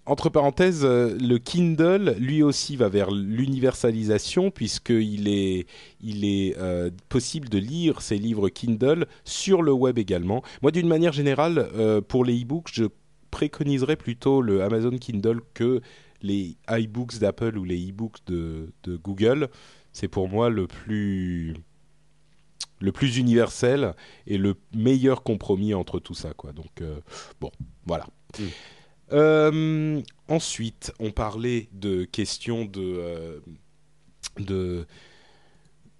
Entre parenthèses, euh, le Kindle, lui aussi, va vers l'universalisation puisqu'il est, il est euh, possible de lire ces livres Kindle sur le web également. Moi, d'une manière générale, euh, pour les e-books, je préconiserais plutôt le Amazon Kindle que les iBooks d'Apple ou les e-books de, Google. C'est pour moi le plus universel et le meilleur compromis entre tout ça donc bon voilà Mm. Euh, ensuite on parlait de questions de euh, de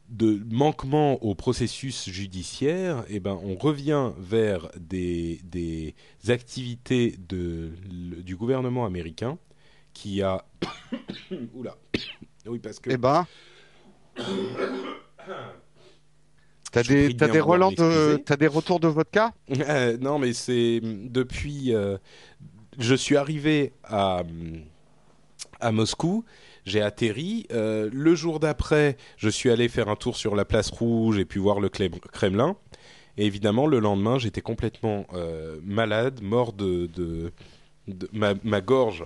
de manquement au processus judiciaire, eh ben, on revient vers des, des activités de, le- du gouvernement américain qui a... Oula. Oui, parce que... Eh ben. T'as des, bien des relents de, t'as des retours de vodka? Euh, non, mais c'est depuis. euh, je suis arrivé à à Moscou. J'ai atterri. euh, le jour d'après, je suis allé faire un tour sur la place rouge et puis voir le Kremlin. Et évidemment, le lendemain, j'étais complètement euh, malade, mort de, de, de- ma, ma gorge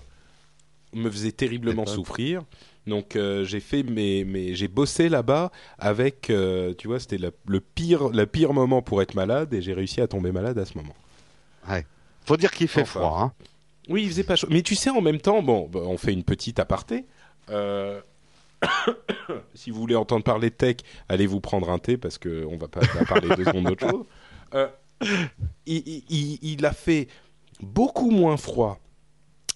me faisait terriblement souffrir. Donc euh, j'ai fait mes, mes j'ai bossé là-bas avec euh, tu vois c'était le pire le pire moment pour être malade et j'ai réussi à tomber malade à ce moment. Faut dire qu'il fait Enfin. froid. Hein. Oui, il faisait pas chaud. Mais tu sais, en même temps, bon, bah, on fait une petite aparté. Euh, si vous voulez entendre parler de tech, allez vous prendre un thé parce que on va pas parler deux secondes d'autre chose. Euh, il, a fait beaucoup moins froid.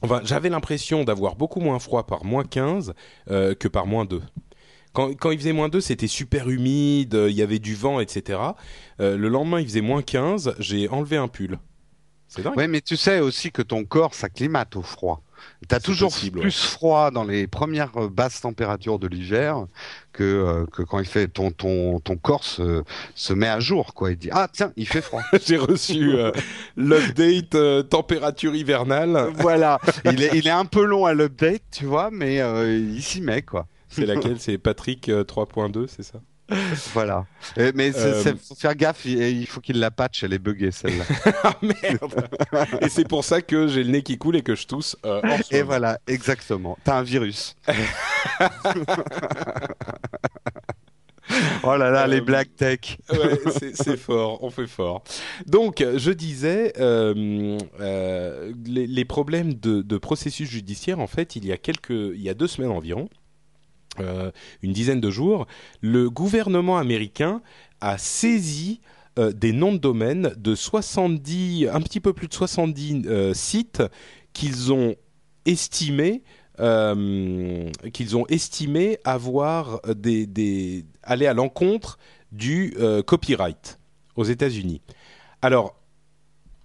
Enfin, j'avais l'impression d'avoir beaucoup moins froid par moins 15 euh, que par moins 2. Quand, quand il faisait moins 2, c'était super humide, il y avait du vent, etc. Le lendemain, il faisait moins 15, j'ai enlevé un pull. C'est dingue. Ouais, mais tu sais aussi que ton corps s'acclimate au froid. T'as toujours possible, plus froid dans les premières euh, basses températures de l'hiver que, euh, que quand il fait ton, ton, ton corps se, se met à jour, quoi. Il dit, ah, tiens, il fait froid. J'ai reçu euh, l'update température hivernale. voilà. Il est, il est un peu long à l'update, tu vois, mais il s'y met, quoi. C'est laquelle? C'est Patrick euh, 3.2, c'est ça? Voilà. Euh, mais c'est, Euh, faut faire gaffe, il, il faut qu'il la patch, elle est buggée, celle-là. Ah merde Et c'est pour ça que j'ai le nez qui coule et que je tousse. euh, en Et voilà, exactement. T'as un virus. oh là là, les Euh, black tech. Ouais, c'est c'est fort, on fait fort. Donc, je disais, euh, euh, les, les problèmes de, de processus judiciaire, en fait, il y a quelques, il y a deux semaines environ, euh, une dizaine de jours, le gouvernement américain a saisi euh, des noms de domaine de 70, un petit peu plus de 70 euh, sites qu'ils ont estimés qu'ils ont estimé avoir des, aller à l'encontre du copyright aux États-Unis. Alors,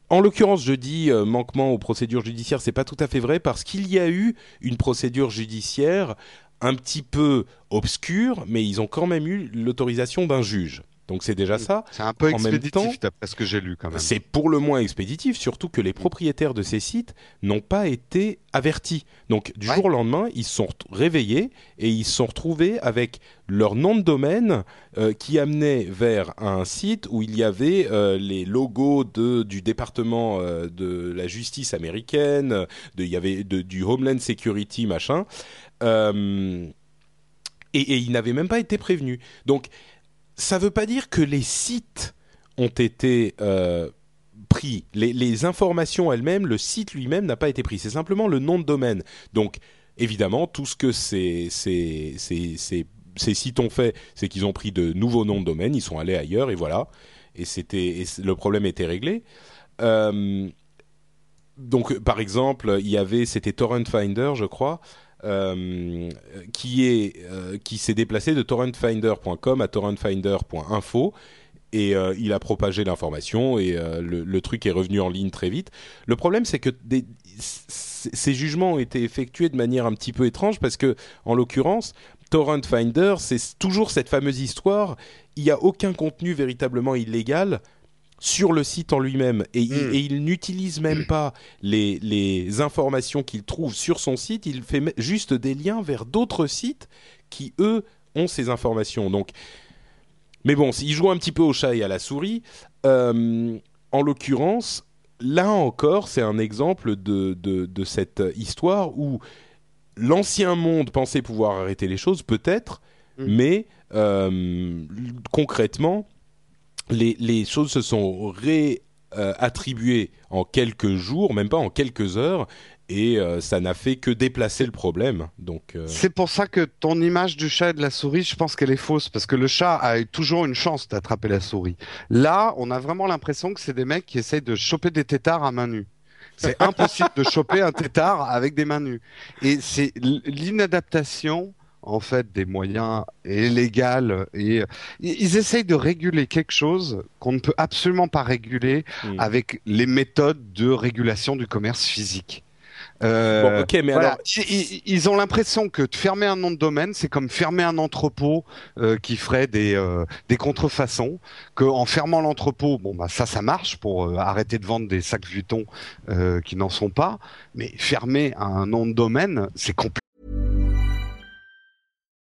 en l'occurrence, je dis manquement aux procédures judiciaires, c'est pas tout à fait vrai parce qu'il y a eu une procédure judiciaire un petit peu obscure, mais ils ont quand même eu l'autorisation d'un juge. Donc c'est déjà ça. C'est un peu expéditif, d'après ce que j'ai lu quand même. C'est pour le moins expéditif, surtout que les propriétaires de ces sites n'ont pas été avertis. Donc du Ouais. jour au lendemain, ils se sont réveillés et ils se sont retrouvés avec leur nom de domaine euh, qui amenait vers un site où il y avait euh, les logos de, du département euh, de la justice américaine, de, il y avait de- du Homeland Security machin. Et, et ils n'avaient même pas été prévenus. Donc ça ne veut pas dire que les sites ont été euh, pris. Les, informations elles-mêmes, le site lui-même n'a pas été pris. C'est simplement le nom de domaine. Donc, évidemment, tout ce que ces, sites ont fait, c'est qu'ils ont pris de nouveaux noms de domaine, ils sont allés ailleurs et voilà. Et, le problème était réglé. Euh, donc, par exemple, il y avait, c'était Torrent Finder, je crois, euh, qui est euh, qui s'est déplacé de torrentfinder.com à torrentfinder.info et euh, il a propagé l'information et le, truc est revenu en ligne très vite. Le problème, c'est que ces jugements ont été effectués de manière un petit peu étrange parce que, en l'occurrence, Torrent Finder, c'est toujours cette fameuse histoire. Il n'y a aucun contenu véritablement illégal, sur le site en lui-même et, il- Mm. et il n'utilise même pas les, les informations qu'il trouve sur son site, il fait juste des liens vers d'autres sites qui, eux, ont ces informations. Donc, mais bon, il joue un petit peu au chat et à la souris. Euh, en l'occurrence, là encore, c'est un exemple de, de, de cette histoire où l'ancien monde pensait pouvoir arrêter les choses, peut-être, Mm. mais euh, concrètement, les, les choses se sont réattribuées en quelques jours, même pas en quelques heures, et euh, ça n'a fait que déplacer le problème. Donc, euh, C'est pour ça que ton image du chat et de la souris, je pense qu'elle est fausse, parce que le chat a toujours une chance d'attraper la souris. Là, on a vraiment l'impression que c'est des mecs qui essayent de choper des têtards à main nue. C'est impossible de choper un tétard avec des mains nues. Et c'est l'inadaptation, en fait, des moyens illégaux. Et ils essayent de réguler quelque chose qu'on ne peut absolument pas réguler Mm. avec les méthodes de régulation du commerce physique. Euh, bon, ok, mais voilà. alors, Ils, ont l'impression que de fermer un nom de domaine, c'est comme fermer un entrepôt euh, qui ferait des, euh, des contrefaçons. Que en fermant l'entrepôt, bon bah ça, ça marche pour euh, arrêter de vendre des sacs Vuitton qui n'en sont pas. Mais fermer un nom de domaine, c'est compliqué.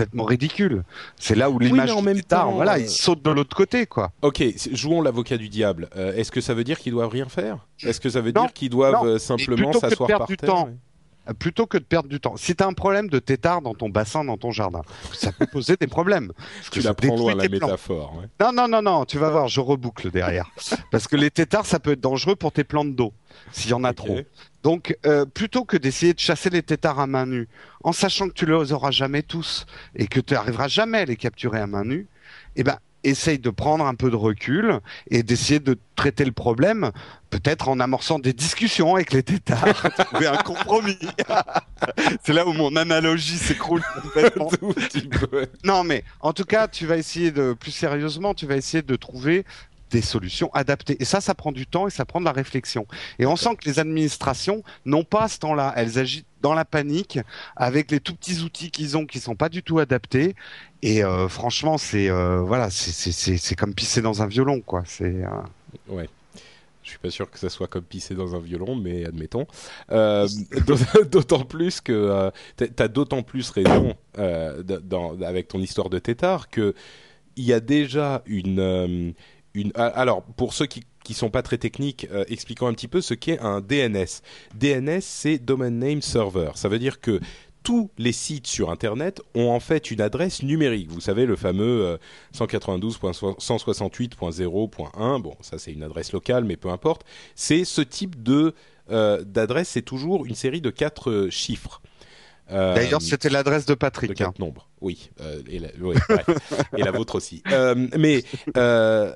Complètement ridicule. C'est là où Oui, l'image en du temps, voilà, euh, il saute de l'autre côté, quoi. ok, c'est- jouons l'avocat du diable. Euh, Est-ce que ça veut dire qu'ils doivent rien faire? Est-ce que ça veut Non, dire qu'ils doivent non. euh, simplement plutôt que de s'asseoir perdre par du terre temps, ouais. Plutôt que de perdre du temps. Si tu as un problème de tétard dans ton bassin, dans ton jardin, ça peut poser des problèmes. Tu la prends loin la métaphore. ouais. Non, non, non, non, tu vas voir, je reboucle derrière. Parce que les tétards, ça peut être dangereux pour tes plantes d'eau, s'il y en a trop. Donc, euh, plutôt que d'essayer de chasser les tétards à main nue, en sachant que tu les auras jamais tous et que tu n'arriveras jamais à les capturer à main nue, eh ben, essaye de prendre un peu de recul et d'essayer de traiter le problème, peut-être en amorçant des discussions avec les tétards, trouver un compromis. C'est là où mon analogie s'écroule complètement. Non, mais en tout cas, tu vas essayer de, plus sérieusement, tu vas essayer de trouver des solutions adaptées. Et ça, ça prend du temps et ça prend de la réflexion. Et on sent que les administrations n'ont pas ce temps-là. Elles agissent dans la panique avec les tout petits outils qu'ils ont qui sont pas du tout adaptés. Et euh, franchement, c'est euh, voilà, c'est comme pisser dans un violon, quoi. C'est euh, Ouais. Je suis pas sûr que ça soit comme pisser dans un violon, mais admettons. Euh, d'aut- d'autant plus que t'as- t'as d'autant plus raison dans- avec ton histoire de tétard que il y a déjà une une. ah, Alors pour ceux qui qui sont pas très techniques, euh, expliquons un petit peu ce qu'est un DNS. DNS, c'est Domain Name Server. Ça veut dire que tous les sites sur Internet ont en fait une adresse numérique. Vous savez, le fameux euh, 192.168.0.1. Bon, ça c'est une adresse locale, mais peu importe. C'est ce type de euh, d'adresse, c'est toujours une série de quatre euh, chiffres. Euh, D'ailleurs, c'était l'adresse de de Patrick. hein. quatre nombres, oui, euh, et, la, ouais, et la vôtre aussi. Euh, mais euh,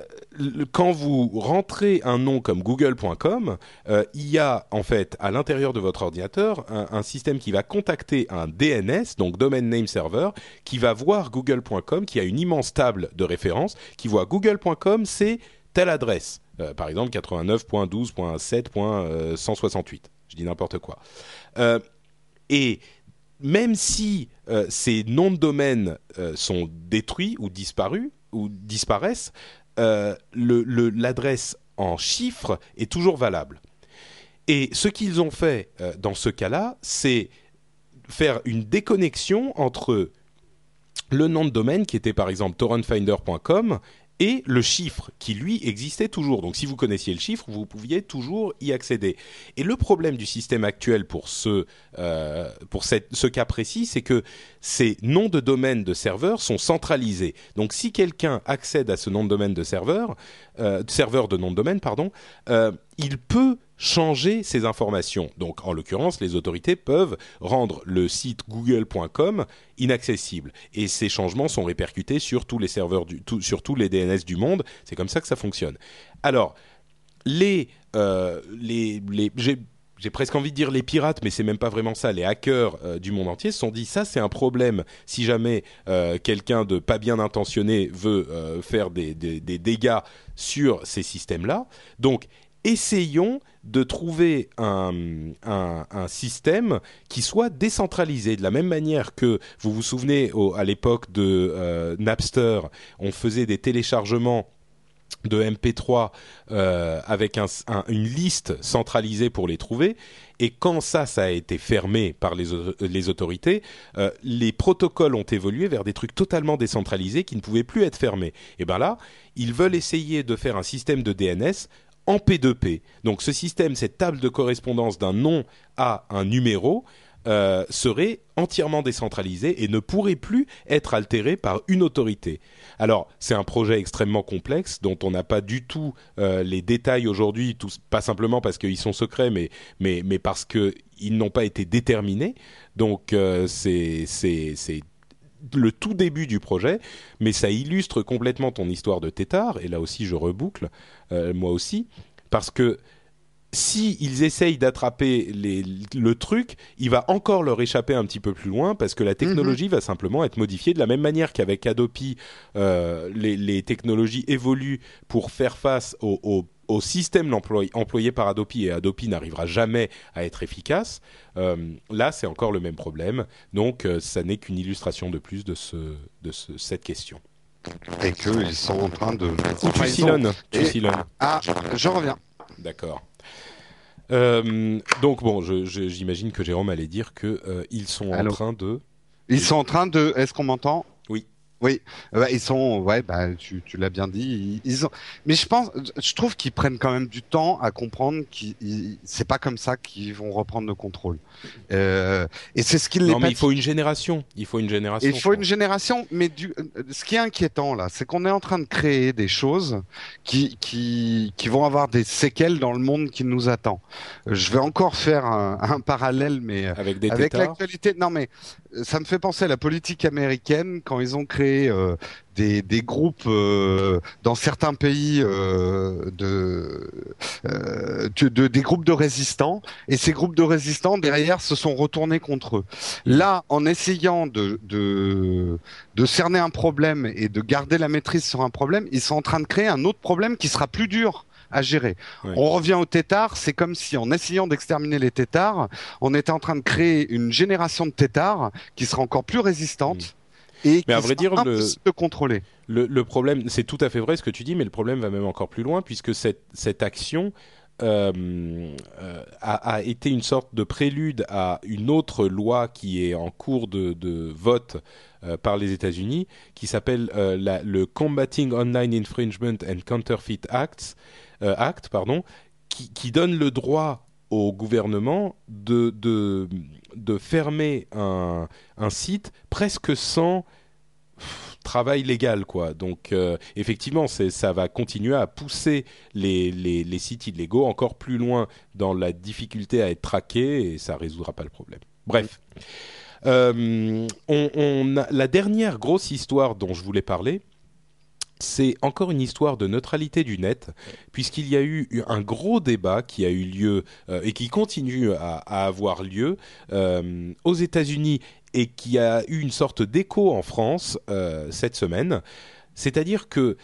quand vous rentrez un nom comme google.com, euh, il y a en fait à l'intérieur de votre ordinateur un, système qui va contacter un DNS, donc Domain Name Server, qui va voir google.com, qui a une immense table de référence, qui voit google.com, c'est telle adresse, Euh, par exemple 89.12.7.168. Je dis n'importe quoi. Euh, et même si euh, ces noms de domaine euh, sont détruits ou disparus ou disparaissent, euh, l'adresse en chiffres est toujours valable. Et ce qu'ils ont fait euh, dans ce cas-là, c'est faire une déconnexion entre le nom de domaine qui était par exemple torrentfinder.com et le chiffre qui lui existait toujours. Donc si vous connaissiez le chiffre, vous pouviez toujours y accéder. Et le problème du système actuel pour ce euh, cas précis, c'est que ces noms de domaine de serveurs sont centralisés. Donc si quelqu'un accède à ce nom de domaine de serveur, euh, serveur de nom de domaine, pardon, euh, il peut changer ces informations. Donc, en l'occurrence, les autorités peuvent rendre le site google.com inaccessible. Et ces changements sont répercutés sur tous les serveurs, du, sur tous les DNS du monde. C'est comme ça que ça fonctionne. Alors, les, euh, les, j'ai presque envie de dire les pirates, mais c'est même pas vraiment ça. Les hackers euh, du monde entier se sont dit ça, c'est un problème. Si jamais euh, quelqu'un de pas bien intentionné veut faire des, des, des, dégâts sur ces systèmes-là, donc essayons de trouver un, un, système qui soit décentralisé de la même manière que vous vous souvenez à l'époque de euh, Napster, on faisait des téléchargements de MP3 euh, avec un, un, une liste centralisée pour les trouver. Et quand ça, ça a été fermé par les, les autorités, euh, les protocoles ont évolué vers des trucs totalement décentralisés qui ne pouvaient plus être fermés. Et ben là, ils veulent essayer de faire un système de DNS en P2P. Donc ce système, cette table de correspondance d'un nom à un numéro, euh, serait entièrement décentralisé et ne pourrait plus être altéré par une autorité. Alors, c'est un projet extrêmement complexe dont on n'a pas du tout euh, les détails aujourd'hui, pas simplement parce qu'ils sont secrets, mais, mais, mais parce qu'ils n'ont pas été déterminés. Donc, euh, c'est le tout début du projet, mais ça illustre complètement ton histoire de tétard, et là aussi je reboucle, euh, moi aussi, parce que si ils essayent d'attraper le truc, il va encore leur échapper un petit peu plus loin parce que la technologie -hmm. va simplement être modifiée de la même manière qu'avec Adopi, euh, les, les, technologies évoluent pour faire face au, au, au système employé, employé par Adopi et Adopi n'arrivera jamais à être efficace. Euh, là, c'est encore le même problème. Donc, euh, ça n'est qu'une illustration de plus de, ce, de ce, cette question. Et qu'ils sont en train de. Ou tu silonnes. Tu silonnes. Ah, je reviens. D'accord. Euh, donc bon, j'imagine que Jérôme allait dire que euh, ils sont Allô. en train de. Ils sont en train de. Est-ce qu'on m'entend? Oui. Oui, bah, ils sont, ouais, bah, tu, tu l'as bien dit. Ils, ils, ont, mais je pense, je trouve qu'ils prennent quand même du temps à comprendre qu'ils, c'est pas comme ça qu'ils vont reprendre le contrôle. Euh, et c'est ce qu'il Non, mais il faut une génération. Il faut une génération. Il faut une génération, mais du, ce qui est inquiétant là, c'est qu'on est en train de créer des choses qui, qui, qui vont avoir des séquelles dans le monde qui nous attend. Je vais encore faire un, un parallèle, mais avec, des avec l'actualité. Non, mais ça me fait penser à la politique américaine quand ils ont créé euh, des, des, groupes euh, dans certains pays euh, de, de, de, des groupes de résistants et ces groupes de résistants derrière se sont retournés contre eux. Là, en essayant de, de, de cerner un problème et de garder la maîtrise sur un problème, ils sont en train de créer un autre problème qui sera plus dur à gérer. Oui. On revient aux têtards, c'est comme si en essayant d'exterminer les têtards, on était en train de créer une génération de têtards qui sera encore plus résistante. Mmh et mais à vrai dire, le, le, contrôler. Le, le problème, c'est tout à fait vrai ce que tu dis, mais le problème va même encore plus loin puisque cette, cette action euh, euh, a, a, été une sorte de prélude à une autre loi qui est en cours de, de vote euh, par les États-Unis, qui s'appelle le Combating Online Infringement and Counterfeit Acts, euh, Act, pardon, qui, qui donne le droit au gouvernement de, de, de fermer un, un, site presque sans travail légal quoi. Donc euh, effectivement ça va continuer à pousser les, les, les, sites illégaux encore plus loin dans la difficulté à être traqués et ça résoudra pas le problème. Bref. Euh, on, la dernière grosse histoire dont je voulais parler c'est encore une histoire de neutralité du net, puisqu'il y a eu un gros débat qui a eu lieu euh, et qui continue à, avoir lieu euh, aux États-Unis et qui a eu une sorte d'écho en France euh, cette semaine. C'est-à-dire que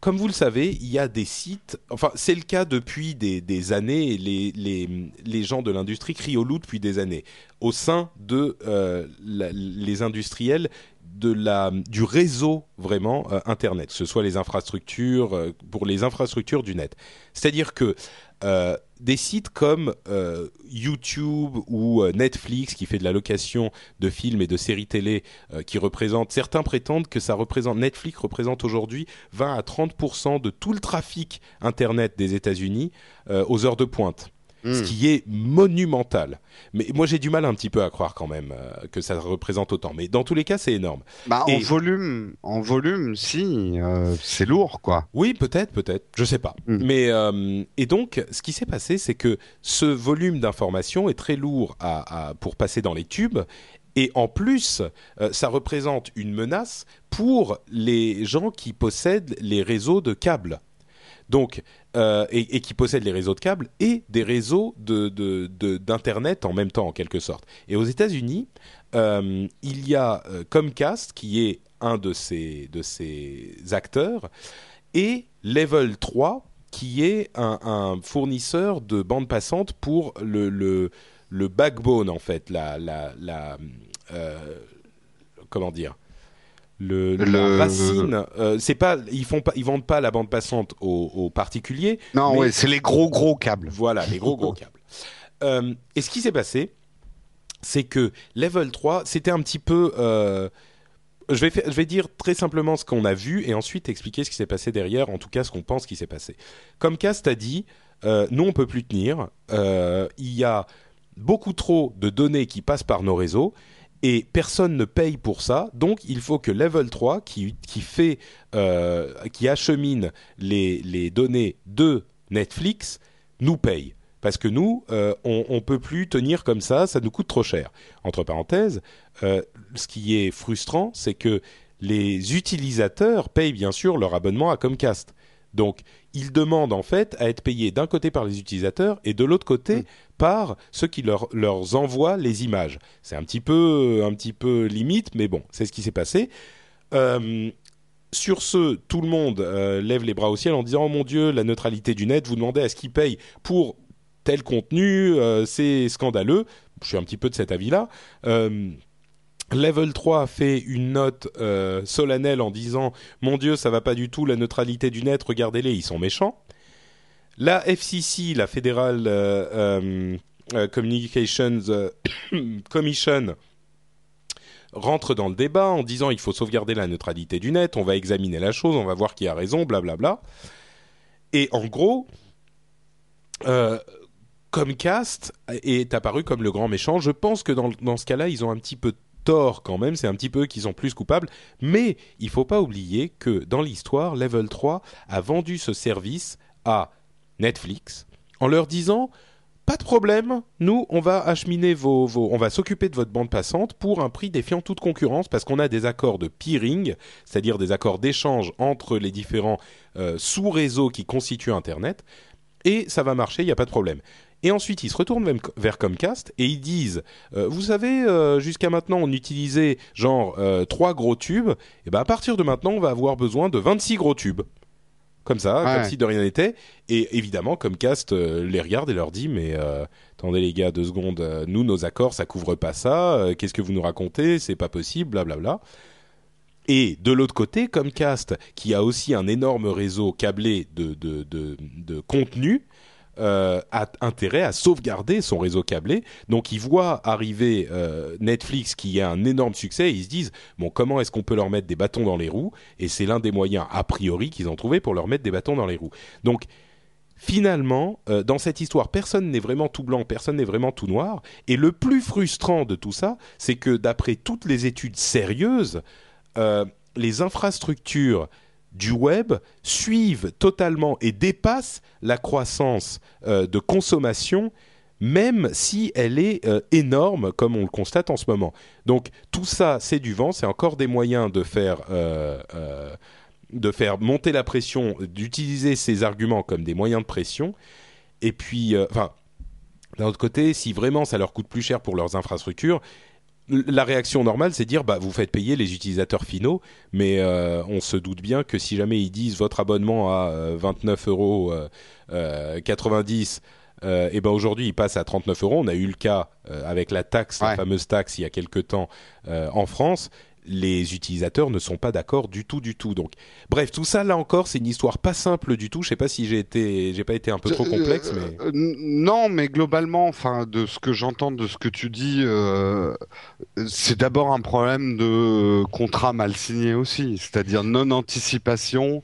comme vous le savez, il y a des sites, enfin c'est le cas depuis des, années, les, les, gens de l'industrie crient au loup depuis des années. Au sein de euh, les industriels, du réseau vraiment euh, Internet, que ce soit les infrastructures, euh, pour les infrastructures du net. C'est-à-dire que euh, des sites comme euh, YouTube ou euh, Netflix qui fait de la location de films et de séries télé qui représentent certains prétendent que ça représente Netflix représente aujourd'hui 20 à 30 de tout le trafic internet des États-Unis aux heures de pointe. Ce Hmm. qui est monumental. Mais moi j'ai du mal un petit peu à croire quand même euh, que ça représente autant. Mais dans tous les cas c'est énorme. Bah, en volume, en volume, si, euh, c'est lourd, quoi. Oui, peut-être, peut-être, je sais pas. Mm. Mais euh, et donc, ce qui s'est passé, c'est que ce volume d'informations est très lourd à, à- pour passer dans les tubes. Et en plus, euh, ça représente une menace pour les gens qui possèdent les réseaux de câbles. Donc, euh, et, qui possèdent les réseaux de câbles et des réseaux d'internet en même temps, en quelque sorte. Et aux États-Unis, euh, il y a euh, Comcast qui est un de ces de ces acteurs et Level 3 qui est un, fournisseur de bande passante pour le, le, le backbone en fait, la, la, la comment dire le, la Le- racine, euh, c'est pas, ils font pas, ils vendent pas la bande passante aux, aux particuliers. Non, mais- ouais, c'est les gros gros câbles. Voilà, les gros gros câbles. Euh, et ce qui s'est passé, c'est que Level 3, c'était un petit peu. euh, je, vais je vais dire très simplement ce qu'on a vu et ensuite expliquer ce qui s'est passé derrière, en tout cas ce qu'on pense qui s'est passé. Comcast a dit nous, on peut plus tenir. Il y a beaucoup trop de données qui passent par nos réseaux et personne ne paye pour ça. Donc, il faut que Level 3, qui, fait, euh, qui achemine les, données de Netflix, nous paye. Parce que nous, euh, on, on peut plus tenir comme ça, ça nous coûte trop cher. Entre parenthèses, euh, ce qui est frustrant, c'est que les utilisateurs payent bien sûr leur abonnement à Comcast. Donc, ils demandent en fait à être payés d'un côté par les utilisateurs et de l'autre côté par ceux qui leur, envoient les images. C'est un petit peu, un petit peu limite, mais bon, c'est ce qui s'est passé. Euh, sur ce, tout le monde euh, lève les bras au ciel en disant Oh mon Dieu, la neutralité du net, vous demandez à ce qu'ils payent pour tel contenu, euh, c'est scandaleux. Je suis un petit peu de cet avis-là. Level 3 a fait une note solennelle en disant Mon Dieu, ça va pas du tout, la neutralité du net, regardez-les, ils sont méchants. La FCC, la Federal euh, euh, euh, Communications Commission, rentre dans le débat en disant il faut sauvegarder la neutralité du net, on va examiner la chose, on va voir qui a raison, blablabla. Et en gros, Comcast est apparu comme le grand méchant. Je pense que dans, dans ce cas-là, ils ont un petit peu tort quand même, c'est un petit peu eux qui sont plus coupables, mais il faut pas oublier que dans l'histoire, Level 3 a vendu ce service à Netflix en leur disant pas de problème, nous on va acheminer vos, on va s'occuper de votre bande passante pour un prix défiant toute concurrence parce qu'on a des accords de peering, c'est-à-dire des accords d'échange entre les différents euh, sous-réseaux qui constituent Internet, et ça va marcher, il n'y a pas de problème. Et ensuite, ils se retournent vers Comcast et ils disent, euh, vous savez, euh, jusqu'à maintenant, on utilisait genre euh, trois gros tubes. Et ben à partir de maintenant, on va avoir besoin de 26 gros tubes. Comme ça, Ouais. comme si de rien n'était. Et évidemment, Comcast euh, les regarde et leur dit, mais euh, attendez les gars, deux secondes, euh, nous, nos accords, ça couvre pas ça. Qu'est-ce que vous nous racontez C'est pas possible, blablabla. Et de l'autre côté, Comcast, qui a aussi un énorme réseau câblé de, de, de, de contenu, euh, a intérêt à sauvegarder son réseau câblé. Donc ils voient arriver euh, Netflix qui a un énorme succès et ils se disent bon comment est-ce qu'on peut leur mettre des bâtons dans les roues? Et c'est l'un des moyens a priori qu'ils ont trouvé pour leur mettre des bâtons dans les roues. Donc finalement, euh, dans cette histoire, personne n'est vraiment tout blanc, personne n'est vraiment tout noir. Et le plus frustrant de tout ça, c'est que d'après toutes les études sérieuses, les infrastructures du web suivent totalement et dépassent la croissance euh, de consommation, même si elle est euh, énorme, comme on le constate en ce moment. Donc tout ça, c'est du vent, c'est encore des moyens de faire, euh, de faire monter la pression, d'utiliser ces arguments comme des moyens de pression. Et puis, enfin, d'un autre côté, si vraiment ça leur coûte plus cher pour leurs infrastructures, la réaction normale, c'est dire bah vous faites payer les utilisateurs finaux, mais euh, on se doute bien que si jamais ils disent votre abonnement à euh, 29 euros euh, euh, 90, euh, et ben aujourd'hui il passe à 39 euros. On a eu le cas euh, avec la taxe, la fameuse taxe il y a quelque temps euh, en France. Les utilisateurs ne sont pas d'accord du tout, du tout. Donc, bref, tout ça là encore, c'est une histoire pas simple du tout. Je sais pas si j'ai été, j'ai pas été un peu trop complexe, mais Euh, non, mais globalement, enfin, de ce que j'entends, de ce que tu dis, euh, c'est d'abord un problème de contrat mal signé aussi, c'est-à-dire non anticipation.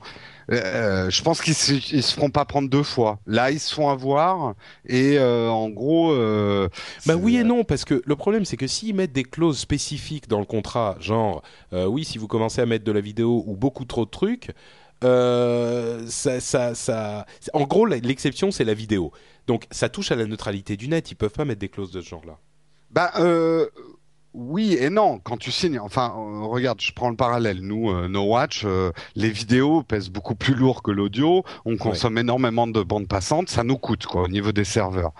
Euh, je pense qu'ils se, se feront pas prendre deux fois. Là, ils se font avoir et euh, en gros. euh, Bah oui et non, parce que le problème c'est que s'ils mettent des clauses spécifiques dans le contrat, genre euh, oui si vous commencez à mettre de la vidéo ou beaucoup trop de trucs, euh, ça, ça, ça, en gros l'exception c'est la vidéo. Donc ça touche à la neutralité du net, ils peuvent pas mettre des clauses de ce genre-là. Bah euh, oui et non. Quand tu signes, enfin, euh, regarde, je prends le parallèle. Nous, euh, No Watch, euh, les vidéos pèsent beaucoup plus lourd que l'audio. On consomme énormément de bandes passantes. Ça nous coûte quoi au niveau des serveurs.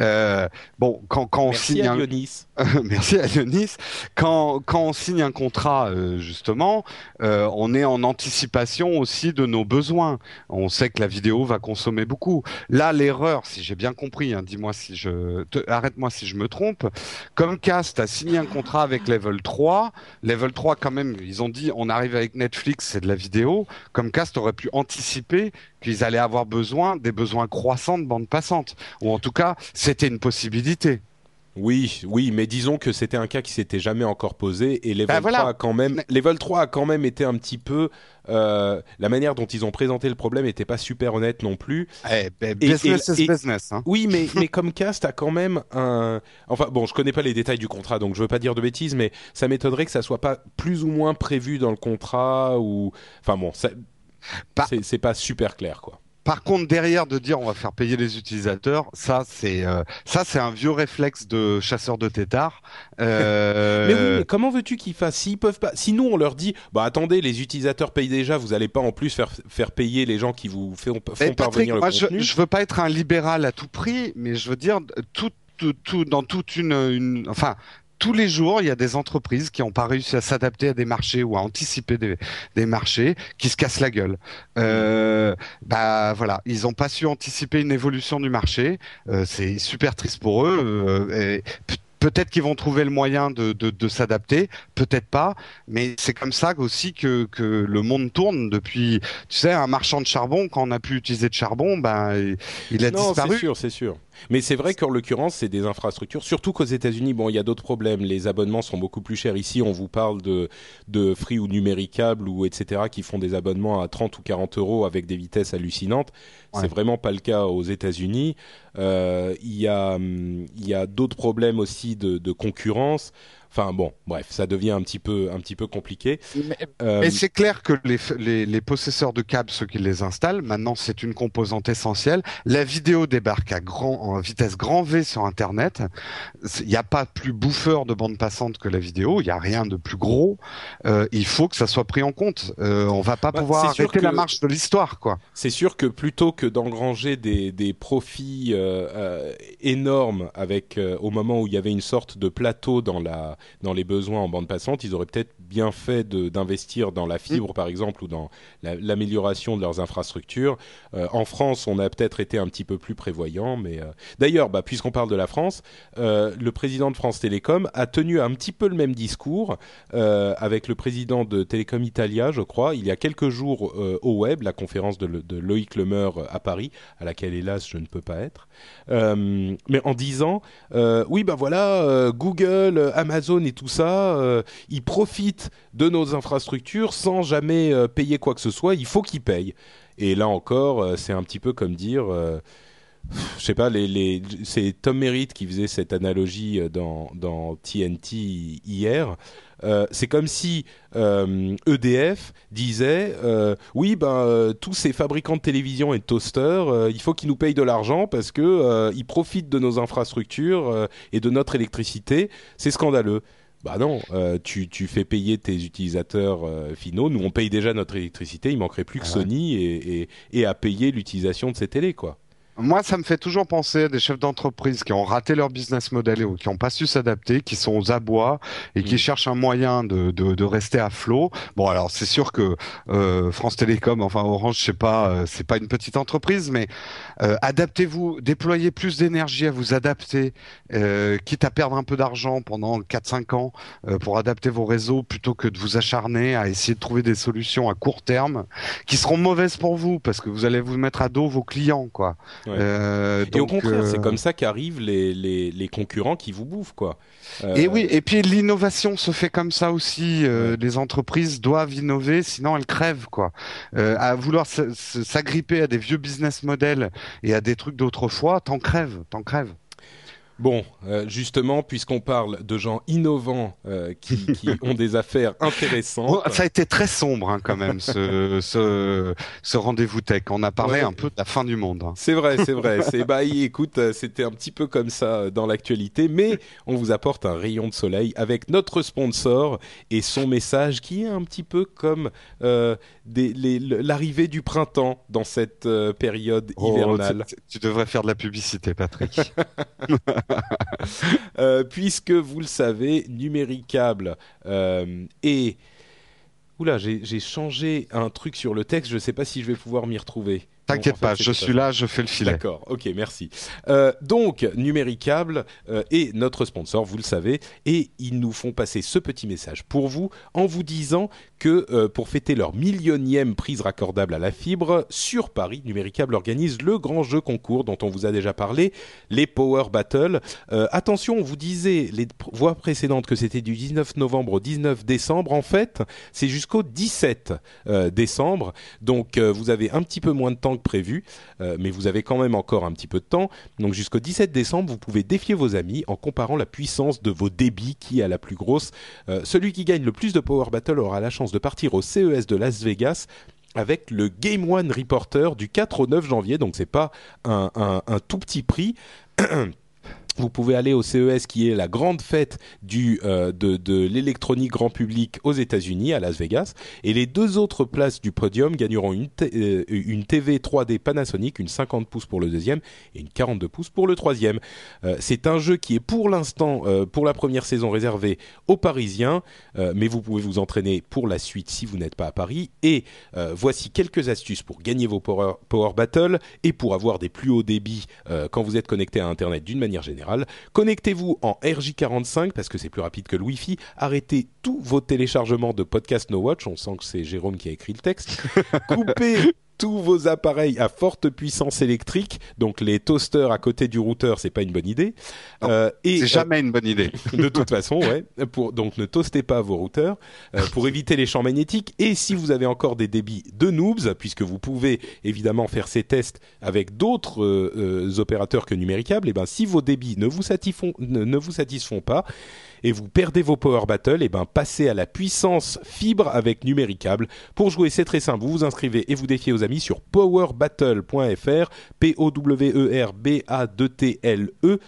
Euh, bon, quand quand on signe à un... Merci à Yonis. Quand, quand on signe un contrat, euh, justement, euh, on est en anticipation aussi de nos besoins. On sait que la vidéo va consommer beaucoup. Là, l'erreur, si j'ai bien compris, hein, dis-moi si je, te- arrête-moi si je me trompe. Comcast a signé un contrat avec Level 3. Level 3, quand même, ils ont dit, on arrive avec Netflix, c'est de la vidéo. Comcast aurait pu anticiper qu'ils allaient avoir besoin des besoins croissants de bande passante. Ou en tout cas, c'était une possibilité. Oui, oui, mais disons que c'était un cas qui s'était jamais encore posé et Level Bah, voilà. 3 a quand même, Mais- Level 3 a quand même été un petit peu euh, la manière dont ils ont présenté le problème n'était pas super honnête non plus. Eh, ben, business et- is business. Hein. Oui, mais, mais Comcast a quand même un. Enfin, bon, je connais pas les détails du contrat, donc je veux pas dire de bêtises, mais ça m'étonnerait que ça soit pas plus ou moins prévu dans le contrat ou. Enfin bon, ça... C'est c'est pas super clair, quoi. Par contre, derrière de dire on va faire payer les utilisateurs, ça c'est euh, ça c'est un vieux réflexe de chasseur de tétards. Euh, Mais oui, mais comment veux-tu qu'ils fassent? S'ils peuvent pas, si nous on leur dit, bah attendez, les utilisateurs payent déjà, vous allez pas en plus faire faire payer les gens qui vous font, font Patrick, parvenir le moi je, contenu. je veux pas être un libéral à tout prix, mais je veux dire tout tout, tout dans toute une, une enfin tous les jours, il y a des entreprises qui n'ont pas réussi à s'adapter à des marchés ou à anticiper des, marchés, qui se cassent la gueule. Euh, bah voilà, ils n'ont pas su anticiper une évolution du marché. Euh, c'est super triste pour eux. euh, Peut-être qu'ils vont trouver le moyen de, de, de s'adapter, peut-être pas, mais c'est comme ça aussi que, que le monde tourne depuis. Tu sais, un marchand de charbon, quand on n'a plus utilisé de charbon, ben il- il a Non, disparu. c'est sûr, c'est sûr. Mais c'est vrai qu'en l'occurrence, c'est des infrastructures. Surtout qu'aux États-Unis, bon, il y a d'autres problèmes. Les abonnements sont beaucoup plus chers. Ici, on vous parle de, de Free ou Numéricable ou etc. qui font des abonnements à 30 ou 40 euros avec des vitesses hallucinantes. Ouais. C'est vraiment pas le cas aux États-Unis. Euh, Il y a, hum, il y a d'autres problèmes aussi de, de concurrence. Enfin bon, bref, ça devient un petit peu, un petit peu compliqué. Mais, Euh, mais c'est clair que les, les, les possesseurs de câbles, ceux qui les installent, maintenant c'est une composante essentielle. La vidéo débarque à grand, en vitesse grand V sur Internet. Il n'y a pas plus bouffeur de bande passante que la vidéo. Il n'y a rien de plus gros. Euh, il faut que ça soit pris en compte. Euh, on va pas Bah, pouvoir arrêter que- la marche de l'histoire, quoi. c'est sûr que plutôt que d'engranger des, des profits euh, énormes avec au moment où il y avait une sorte de plateau dans la dans les besoins en bande passante, ils auraient peut-être bien fait d'investir dans la fibre par exemple ou dans la- l'amélioration de leurs infrastructures. Euh, en France, on a peut-être été un petit peu plus prévoyant, mais euh, d'ailleurs, bah, puisqu'on parle de la France, euh, le président de France Télécom a tenu un petit peu le même discours avec le président de Télécom Italia, je crois, il y a quelques jours au web, la conférence de, Loïc Lemeur à Paris, à laquelle hélas je ne peux pas être, mais en disant oui ben voilà euh, Google, Amazon et tout ça, ils profitent de nos infrastructures sans jamais euh, payer quoi que ce soit, il faut qu'ils payent. Et là encore, euh, c'est un petit peu comme dire euh, je sais pas, les, c'est Tom Merritt qui faisait cette analogie dans, dans TNT hier. C'est comme si EDF disait euh, oui ben tous ces fabricants de télévision et de toasters il faut qu'ils nous payent de l'argent parce que ils profitent de nos infrastructures et de notre électricité c'est scandaleux bah non, euh, tu, tu fais payer tes utilisateurs euh, finaux. Nous, on paye déjà notre électricité. Il manquerait plus que Ah ouais. Sony et, et, et à payer l'utilisation de ces télés, quoi. Moi, ça me fait toujours penser à des chefs d'entreprise qui ont raté leur business model ou qui n'ont pas su s'adapter, qui sont aux abois et qui mm. cherchent un moyen de, de, de, rester à flot. Bon, alors c'est sûr que euh, France Télécom, enfin Orange, je sais pas, euh, c'est pas une petite entreprise, mais euh, adaptez-vous, déployez plus d'énergie à vous adapter, euh, quitte à perdre un peu d'argent pendant 4-5 ans euh, pour adapter vos réseaux plutôt que de vous acharner à essayer de trouver des solutions à court terme qui seront mauvaises pour vous parce que vous allez vous mettre à dos vos clients, quoi. Euh, et au contraire, c'est comme ça qu'arrivent les, les, les, concurrents qui vous bouffent, quoi. Et oui, et puis l'innovation se fait comme ça aussi. Les entreprises doivent innover, sinon elles crèvent, quoi. à vouloir s'agripper à des vieux business models et à des trucs d'autrefois, t'en crèves, t'en crèves. Bon, euh, justement, puisqu'on parle de gens innovants euh, qui, qui ont des affaires intéressantes. ça a été très sombre hein, quand même ce, ce, ce rendez-vous tech. On a parlé un peu de la fin du monde. Hein. C'est vrai, c'est vrai. C'est bah écoute, euh, c'était un petit peu comme ça dans l'actualité, mais on vous apporte un rayon de soleil avec notre sponsor et son message qui est un petit peu comme euh, l'arrivée du printemps dans cette période oh, hivernale. Tu, tu devrais faire de la publicité, Patrick. Euh, puisque vous le savez, Numéricable euh, et Oula, j'ai changé un truc sur le texte, je ne sais pas si je vais pouvoir m'y retrouver. T'inquiète pas, je suis là, je fais le filet. D'accord, ok, merci. Euh, donc, Numéricable euh, est notre sponsor, vous le savez, et ils nous font passer ce petit message pour vous en vous disant que euh, pour fêter leur millionième prise raccordable à la fibre, sur Paris, Numéricable organise le grand jeu concours dont on vous a déjà parlé, les Power Battle. attention, on vous disait les voix précédentes que c'était du 19 novembre au 19 décembre. En fait, c'est jusqu'au 17 décembre, donc vous avez un petit peu moins de temps prévu, euh, mais vous avez quand même encore un petit peu de temps. Donc jusqu'au 17 décembre, vous pouvez défier vos amis en comparant la puissance de vos débits qui a la plus grosse. Euh, celui qui gagne le plus de Power Battle aura la chance de partir au CES de Las Vegas avec le Game One Reporter du 4 au 9 janvier, donc c'est pas un tout petit prix. Vous pouvez aller au CES qui est la grande fête euh, de, de l'électronique grand public aux États-Unis, à Las Vegas. Et les deux autres places du podium gagneront une, euh, une TV 3D Panasonic, une 50 pouces pour le deuxième et une 42 pouces pour le troisième. Euh, c'est un jeu qui est pour l'instant, pour la première saison, réservé aux Parisiens, mais vous pouvez vous entraîner pour la suite si vous n'êtes pas à Paris. Et voici quelques astuces pour gagner vos Power, Power Battle et pour avoir des plus hauts débits quand vous êtes connecté à Internet d'une manière générale. Connectez-vous en RJ45 parce que c'est plus rapide que le Wi-Fi. Arrêtez tous vos téléchargements de podcast No Watch. On sent que c'est Jérôme qui a écrit le texte. Coupez tous vos appareils à forte puissance électrique, donc les toasters à côté du routeur, c'est pas une bonne idée. Euh, et c'est jamais une bonne idée. de toute façon, ouais. Pour donc ne toastez pas vos routeurs euh, pour éviter les champs magnétiques. Et si vous avez encore des débits de noobs, puisque vous pouvez évidemment faire ces tests avec d'autres euh, opérateurs que numéricables, et eh ben si vos débits ne vous satisfont ne vous satisfont pas et vous perdez vos Power Battle, et ben passez à la puissance fibre avec numéricable. Pour jouer, c'est très simple. Vous vous inscrivez et vous défiez aux amis sur powerbattle.fr, P O W E R B A D T L E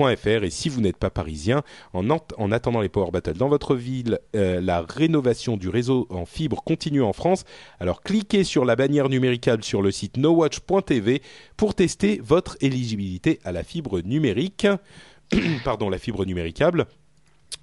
et si vous n'êtes pas parisien, en, en, attendant les Power Battle dans votre ville, euh, la rénovation du réseau en fibre continue en France. Alors cliquez sur la bannière numéricable sur le site nowatch.tv pour tester votre éligibilité à la fibre numérique. Pardon, la fibre numéricable.